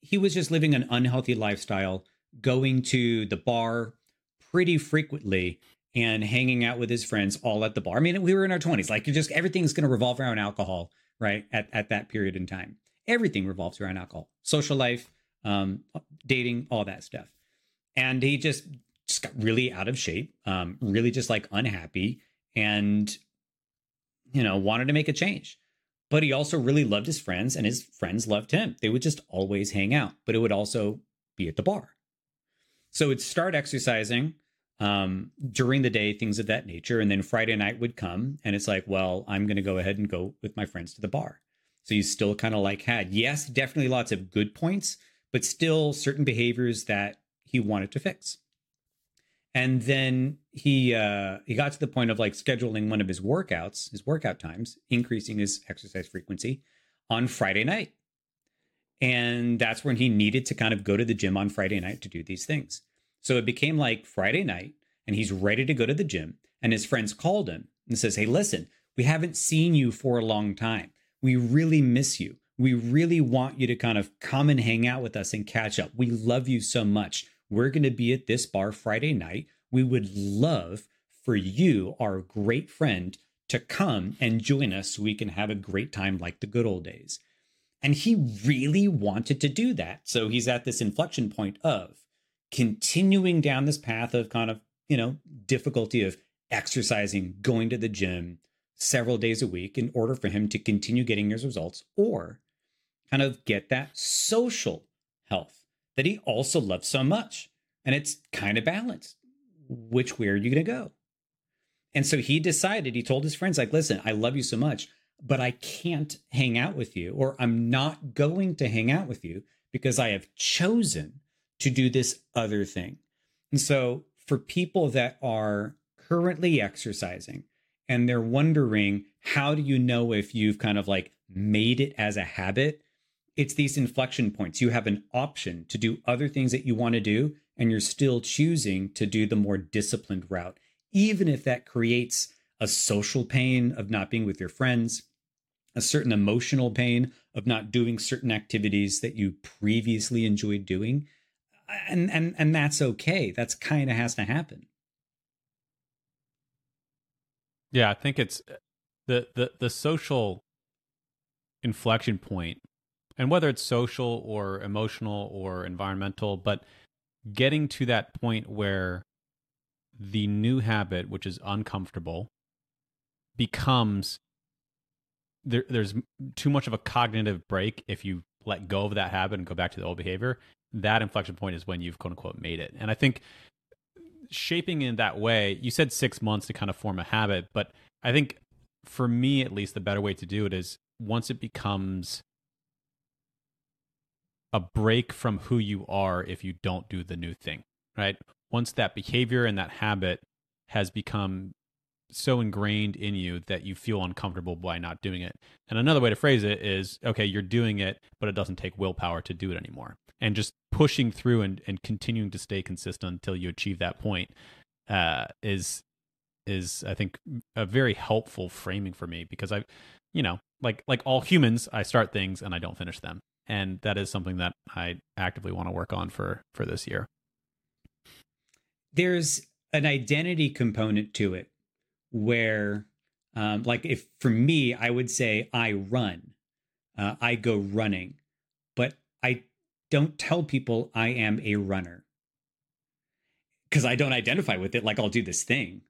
he was just living an unhealthy lifestyle, going to the bar pretty frequently and hanging out with his friends all at the bar. I mean, we were in our 20s. Like, just everything's going to revolve around alcohol, right? At, at that period in time. Everything revolves around alcohol, social life, um, dating, all that stuff. And he just, just got really out of shape, um, really just like unhappy and, you know, wanted to make a change. But he also really loved his friends and his friends loved him. They would just always hang out, but it would also be at the bar. So it'd start exercising um, during the day, things of that nature. And then Friday night would come and it's like, well, I'm going to go ahead and go with my friends to the bar. So you still kind of like had, yes, definitely lots of good points, but still certain behaviors that he wanted to fix. And then he uh, he got to the point of like scheduling one of his workouts, his workout times, increasing his exercise frequency on Friday night. And that's when he needed to kind of go to the gym on Friday night to do these things. So it became like Friday night and he's ready to go to the gym. And his friends called him and says, Hey, listen, we haven't seen you for a long time. We really miss you. We really want you to kind of come and hang out with us and catch up. We love you so much. We're going to be at this bar Friday night. We would love for you, our great friend, to come and join us so we can have a great time like the good old days. And he really wanted to do that. So he's at this inflection point of continuing down this path of kind of, you know, difficulty of exercising, going to the gym several days a week in order for him to continue getting his results or kind of get that social health that he also loves so much. And it's kind of balanced. Which way are you going to go? And so he decided, he told his friends, like, listen, I love you so much, but I can't hang out with you, or I'm not going to hang out with you because I have chosen to do this other thing. And so for people that are currently exercising and they're wondering, how do you know if you've kind of like made it as a habit? It's these inflection points. You have an option to do other things that you want to do, and you're still choosing to do the more disciplined route even if that creates a social pain of not being with your friends, a certain emotional pain of not doing certain activities that you previously enjoyed doing. And and and that's okay. That's kind of has to happen. Yeah, I think it's uh, the the the social inflection point and whether it's social or emotional or environmental, but getting to that point where the new habit, which is uncomfortable, becomes there, there's too much of a cognitive break if you let go of that habit and go back to the old behavior. That inflection point is when you've quote unquote made it. And I think shaping in that way, you said six months to kind of form a habit, but I think for me at least, the better way to do it is once it becomes a break from who you are if you don't do the new thing, right? once that behavior and that habit has become so ingrained in you that you feel uncomfortable by not doing it. And another way to phrase it is okay, you're doing it, but it doesn't take willpower to do it anymore. And just pushing through and, and continuing to stay consistent until you achieve that point uh, is is I think a very helpful framing for me because I, you know, like like all humans, I start things and I don't finish them, and that is something that I actively want to work on for for this year. There's an identity component to it where um, like if for me i would say i run uh, i go running but i don't tell people i am a runner. Because i don't identify with it like i'll do this thing.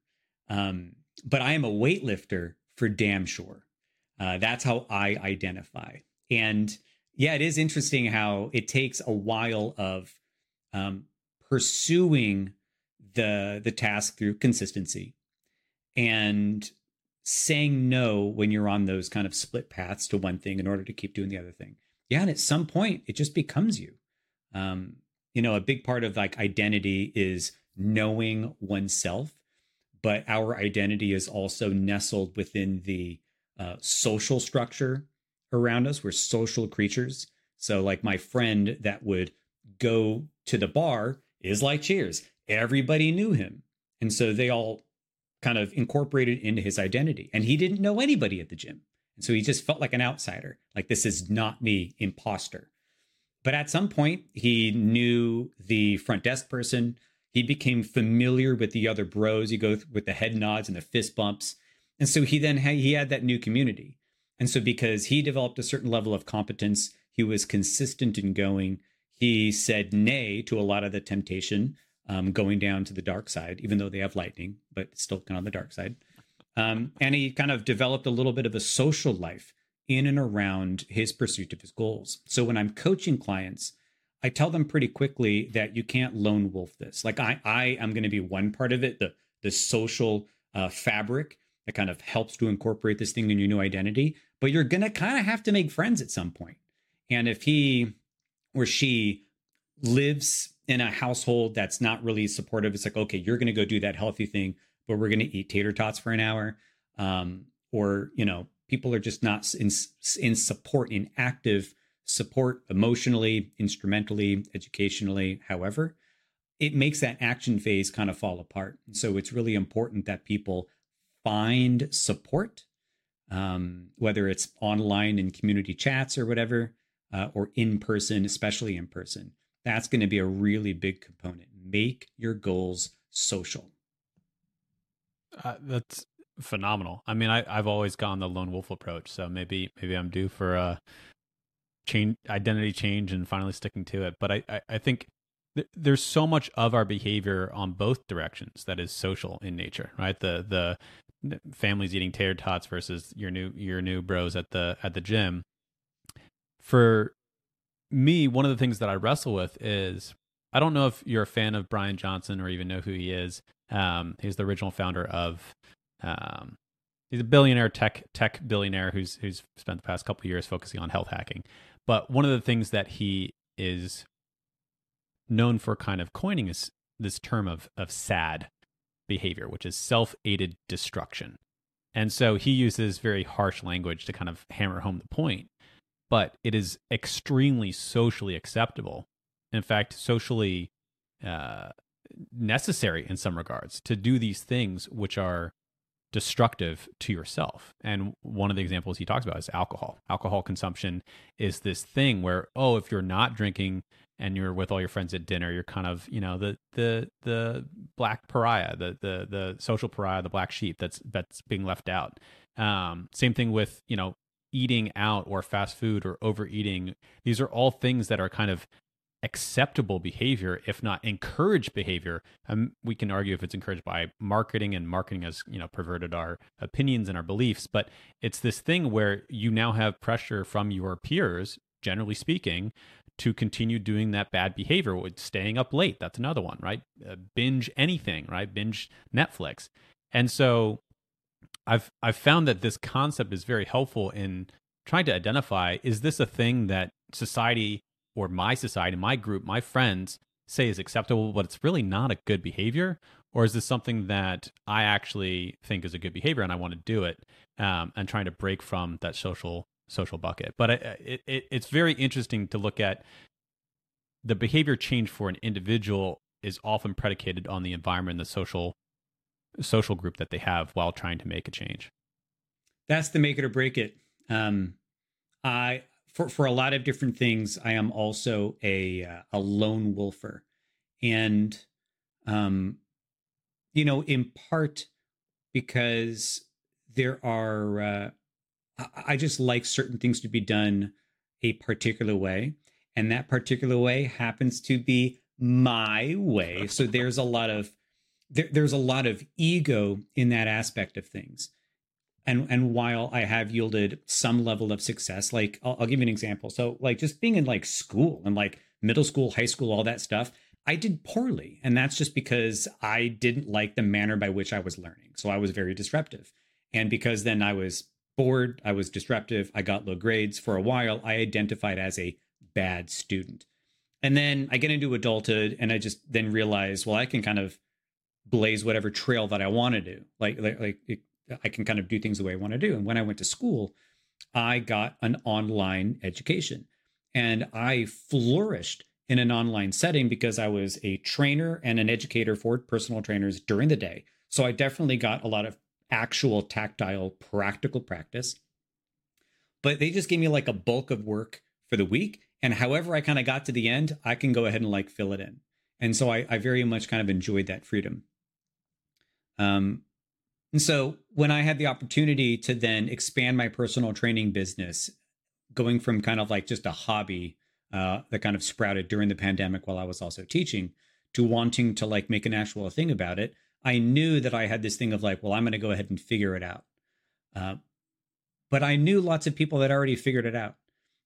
Um, but i am a weightlifter for damn sure. Uh, that's how i identify. And yeah it is interesting how it takes a while of um, pursuing the the task through consistency and saying no when you're on those kind of split paths to one thing in order to keep doing the other thing. Yeah, and at some point it just becomes you. Um, you know, a big part of like identity is knowing oneself, but our identity is also nestled within the uh, social structure around us. We're social creatures. So, like my friend that would go to the bar is like Cheers everybody knew him. And so they all kind of incorporated into his identity. And he didn't know anybody at the gym. And so he just felt like an outsider, like this is not me, imposter. But at some point, he knew the front desk person. He became familiar with the other bros. You go with the head nods and the fist bumps. And so he then had, he had that new community. And so because he developed a certain level of competence, he was consistent in going. He said nay to a lot of the temptation um, going down to the dark side, even though they have lightning, but still kind of on the dark side. Um, and he kind of developed a little bit of a social life in and around his pursuit of his goals. So when I'm coaching clients, I tell them pretty quickly that you can't lone wolf this. Like I, I am going to be one part of it, the the social uh, fabric that kind of helps to incorporate this thing in your new identity. But you're going to kind of have to make friends at some point. And if he or she lives in a household that's not really supportive, it's like, okay, you're going to go do that healthy thing, but we're going to eat tater tots for an hour. Um, or, you know, people are just not in, in support, in active support emotionally, instrumentally, educationally, however, it makes that action phase kind of fall apart. So it's really important that people find support, um, whether it's online in community chats or whatever, uh, or in person, especially in person. That's going to be a really big component. Make your goals social. Uh, that's phenomenal. I mean, I, I've always gone the lone wolf approach, so maybe maybe I'm due for a change, identity change, and finally sticking to it. But I I, I think th- there's so much of our behavior on both directions that is social in nature, right? The the families eating tater tots versus your new your new bros at the at the gym. For me, one of the things that I wrestle with is I don't know if you're a fan of Bryan Johnson or even know who he is. Um, he's the original founder of. Um, he's a billionaire tech tech billionaire who's who's spent the past couple years focusing on health hacking. But one of the things that he is known for kind of coining is this term of of sad behavior, which is self aided destruction. And so he uses very harsh language to kind of hammer home the point. But it is extremely socially acceptable. In fact, socially uh, necessary in some regards to do these things which are destructive to yourself. And one of the examples he talks about is alcohol. Alcohol consumption is this thing where, oh, if you're not drinking and you're with all your friends at dinner, you're kind of, you know, the the the black pariah, the the the social pariah, the black sheep that's that's being left out. Um, same thing with, you know, eating out or fast food or overeating. These are all things that are kind of acceptable behavior, if not encouraged behavior. Um, we can argue if it's encouraged by marketing, and marketing has you know perverted our opinions and our beliefs. But it's this thing where you now have pressure from your peers, generally speaking, to continue doing that bad behavior. With staying up late, that's another one, right? Uh, binge anything, right? Binge Netflix, and so I've I've found that this concept is very helpful in trying to identify is this a thing that society or my society, my group, my friends say is acceptable, but it's really not a good behavior? Or is this something that I actually think is a good behavior and I want to do it um, and trying to break from that social social bucket? But it, it, it's very interesting to look at the behavior change for an individual is often predicated on the environment the social social group that they have while trying to make a change. That's the make it or break it. Um, I for for a lot of different things, I am also a uh, a lone wolfer, and um, you know, in part because there are uh, I just like certain things to be done a particular way, and that particular way happens to be my way. So there's a lot of there, there's a lot of ego in that aspect of things and and while I have yielded some level of success, like I'll, I'll, give you an example. So like just being in like school and like middle school, high school, all that stuff, I did poorly, and that's just because I didn't like the manner by which I was learning. So I was very disruptive, and because then I was bored, I was disruptive, I got low grades for a while. I identified as a bad student, and then I get into adulthood, and I just then realize, well, I can kind of blaze whatever trail that I want to do. Like like like I can kind of do things the way I want to do. And when I went to school, I got an online education and I flourished in an online setting because I was a trainer and an educator for personal trainers during the day. So I definitely got a lot of actual tactile, practical practice. But they just gave me like a bulk of work for the week. And however I kind of got to the end, I can go ahead and like fill it in. And so I, I very much kind of enjoyed that freedom. Um, and so when I had the opportunity to then expand my personal training business, going from kind of like just a hobby uh, that kind of sprouted during the pandemic while I was also teaching to wanting to like make an actual thing about it, I knew that I had this thing of like, well, I'm going to go ahead and figure it out. Uh, but I knew lots of people that already figured it out.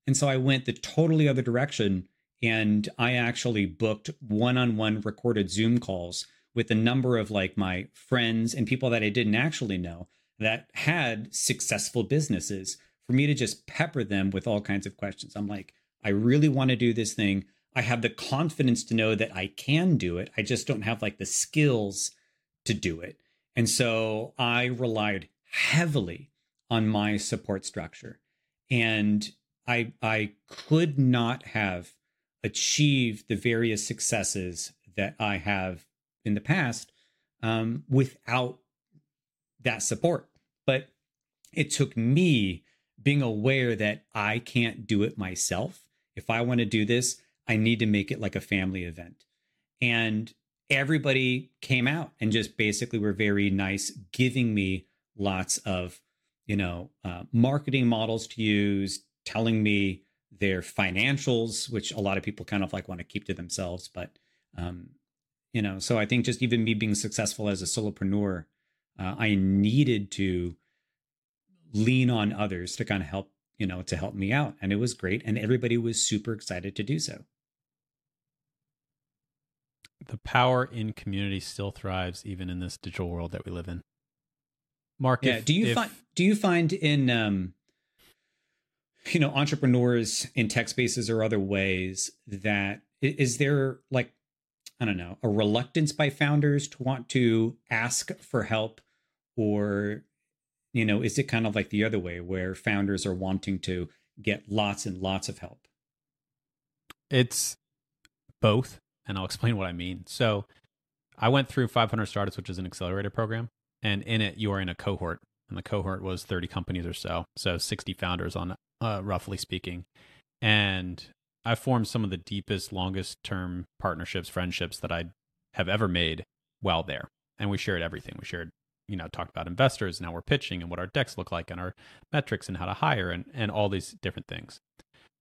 And so I went the totally other direction and I actually booked one on one recorded Zoom calls with a number of like my friends and people that I didn't actually know that had successful businesses for me to just pepper them with all kinds of questions. I'm like, I really want to do this thing. I have the confidence to know that I can do it. I just don't have like the skills to do it. And so I relied heavily on my support structure. And I I could not have achieved the various successes that I have in the past um, without that support. But it took me being aware that I can't do it myself. If I want to do this, I need to make it like a family event. And everybody came out and just basically were very nice, giving me lots of you know uh, marketing models to use telling me their financials which a lot of people kind of like want to keep to themselves but um, you know so i think just even me being successful as a solopreneur uh, i needed to lean on others to kind of help you know to help me out and it was great and everybody was super excited to do so the power in community still thrives even in this digital world that we live in. Mark yeah if, do you if, find do you find in um you know entrepreneurs in tech spaces or other ways that is there like i don't know a reluctance by founders to want to ask for help? Or you know is it kind of like the other way where founders are wanting to get lots and lots of help? It's both and i'll explain what i mean. So i went through 500 startups which is an accelerator program and in it you are in a cohort and the cohort was 30 companies or so so 60 founders on uh, roughly speaking. And i formed some of the deepest longest term partnerships friendships that i have ever made while there. And we shared everything. We shared you know talked about investors and how we're pitching and what our decks look like and our metrics and how to hire and and all these different things.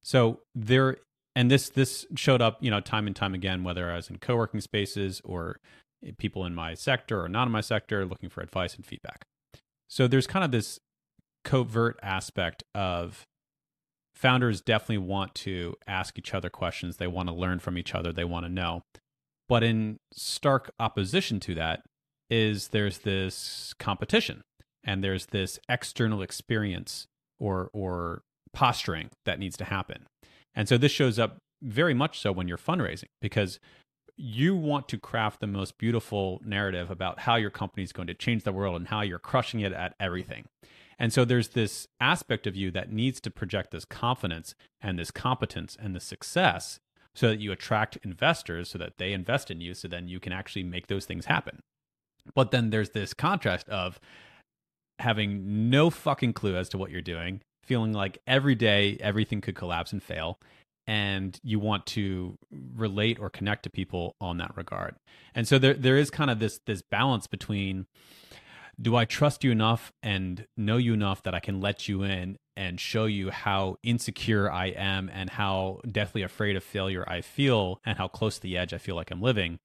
So there and this this showed up you know time and time again whether i was in co-working spaces or eh, people in my sector or not in my sector looking for advice and feedback. So there's kind of this covert aspect of founders definitely want to ask each other questions. They want to learn from each other. They want to know. But in stark opposition to that is there's this competition and there's this external experience or or posturing that needs to happen. And so this shows up very much so when you're fundraising because you want to craft the most beautiful narrative about how your company is going to change the world and how you're crushing it at everything. And so there's this aspect of you that needs to project this confidence and this competence and the success so that you attract investors so that they invest in you so then you can actually make those things happen. But then there's this contrast of having no fucking clue as to what you're doing, feeling like every day everything could collapse and fail, and you want to relate or connect to people on that regard. And so there there is kind of this this balance between do I trust you enough and know you enough that I can let you in and show you how insecure I am and how deathly afraid of failure I feel and how close to the edge I feel like I'm living?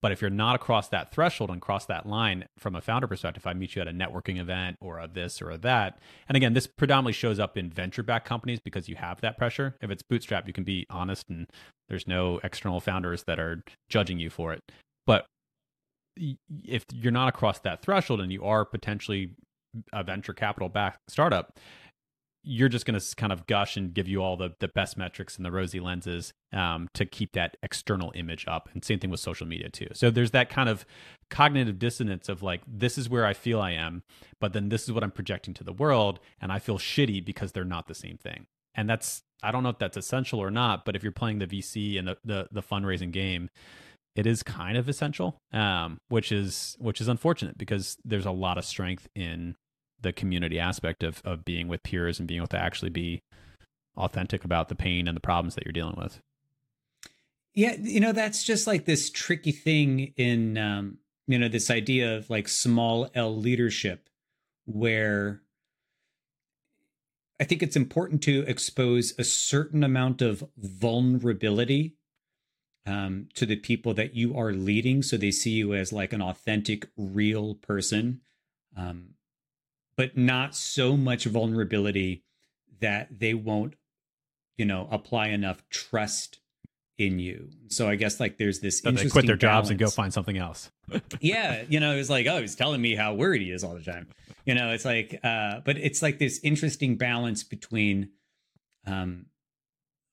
But if you're not across that threshold and cross that line from a founder perspective, I meet you at a networking event or a this or a that. And again, this predominantly shows up in venture backed companies because you have that pressure. If it's bootstrap, you can be honest and there's no external founders that are judging you for it. But if you're not across that threshold and you are potentially a venture capital backed startup, you're just going to kind of gush and give you all the, the best metrics and the rosy lenses um, to keep that external image up. And same thing with social media too. So there's that kind of cognitive dissonance of like, this is where I feel I am, but then this is what I'm projecting to the world. And I feel shitty because they're not the same thing. And that's, I don't know if that's essential or not, but if you're playing the VC and the, the, the fundraising game, it is kind of essential, um, which is which is unfortunate because there's a lot of strength in the community aspect of of being with peers and being able to actually be authentic about the pain and the problems that you're dealing with. Yeah, you know that's just like this tricky thing in um, you know this idea of like small L leadership, where I think it's important to expose a certain amount of vulnerability um, to the people that you are leading, so they see you as like an authentic, real person. Um, but not so much vulnerability that they won't, you know, apply enough trust in you. So I guess like there's this so they quit their balance. jobs and go find something else. yeah, you know, it's like oh, he's telling me how worried he is all the time. You know, it's like, uh, but it's like this interesting balance between um,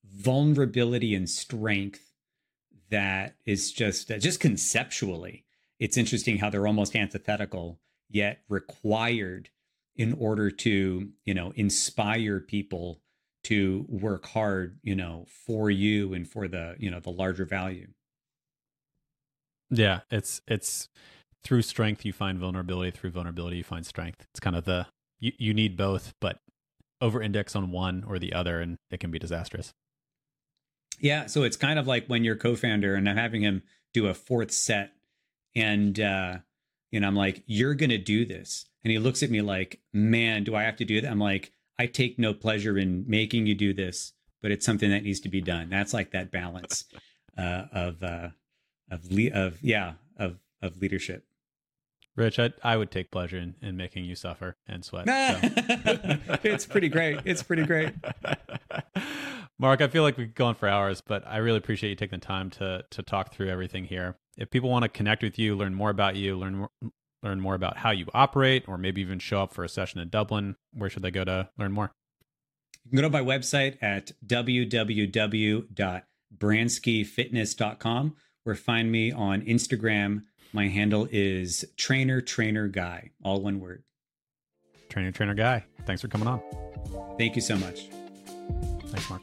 vulnerability and strength that is just uh, just conceptually, it's interesting how they're almost antithetical yet required in order to you know inspire people to work hard you know for you and for the you know the larger value. Yeah it's it's through strength you find vulnerability through vulnerability you find strength. It's kind of the you, you need both but over index on one or the other and it can be disastrous. Yeah so it's kind of like when you're co-founder and i'm having him do a fourth set and uh and I'm like, "You're going to do this." And he looks at me like, "Man, do I have to do that?" I'm like, "I take no pleasure in making you do this, but it's something that needs to be done." That's like that balance uh, of uh, of le- of yeah of of leadership. Rich, I, I would take pleasure in, in making you suffer and sweat. So. it's pretty great. It's pretty great. Mark, I feel like we could go on for hours, but I really appreciate you taking the time to to talk through everything here. If people want to connect with you, learn more about you, learn more, learn more about how you operate, or maybe even show up for a session in Dublin, where should they go to learn more? You can go to my website at www.branskyfitness.com or find me on Instagram my handle is trainer trainer guy, all one word. Trainer trainer guy. Thanks for coming on. Thank you so much. Thanks, Mark.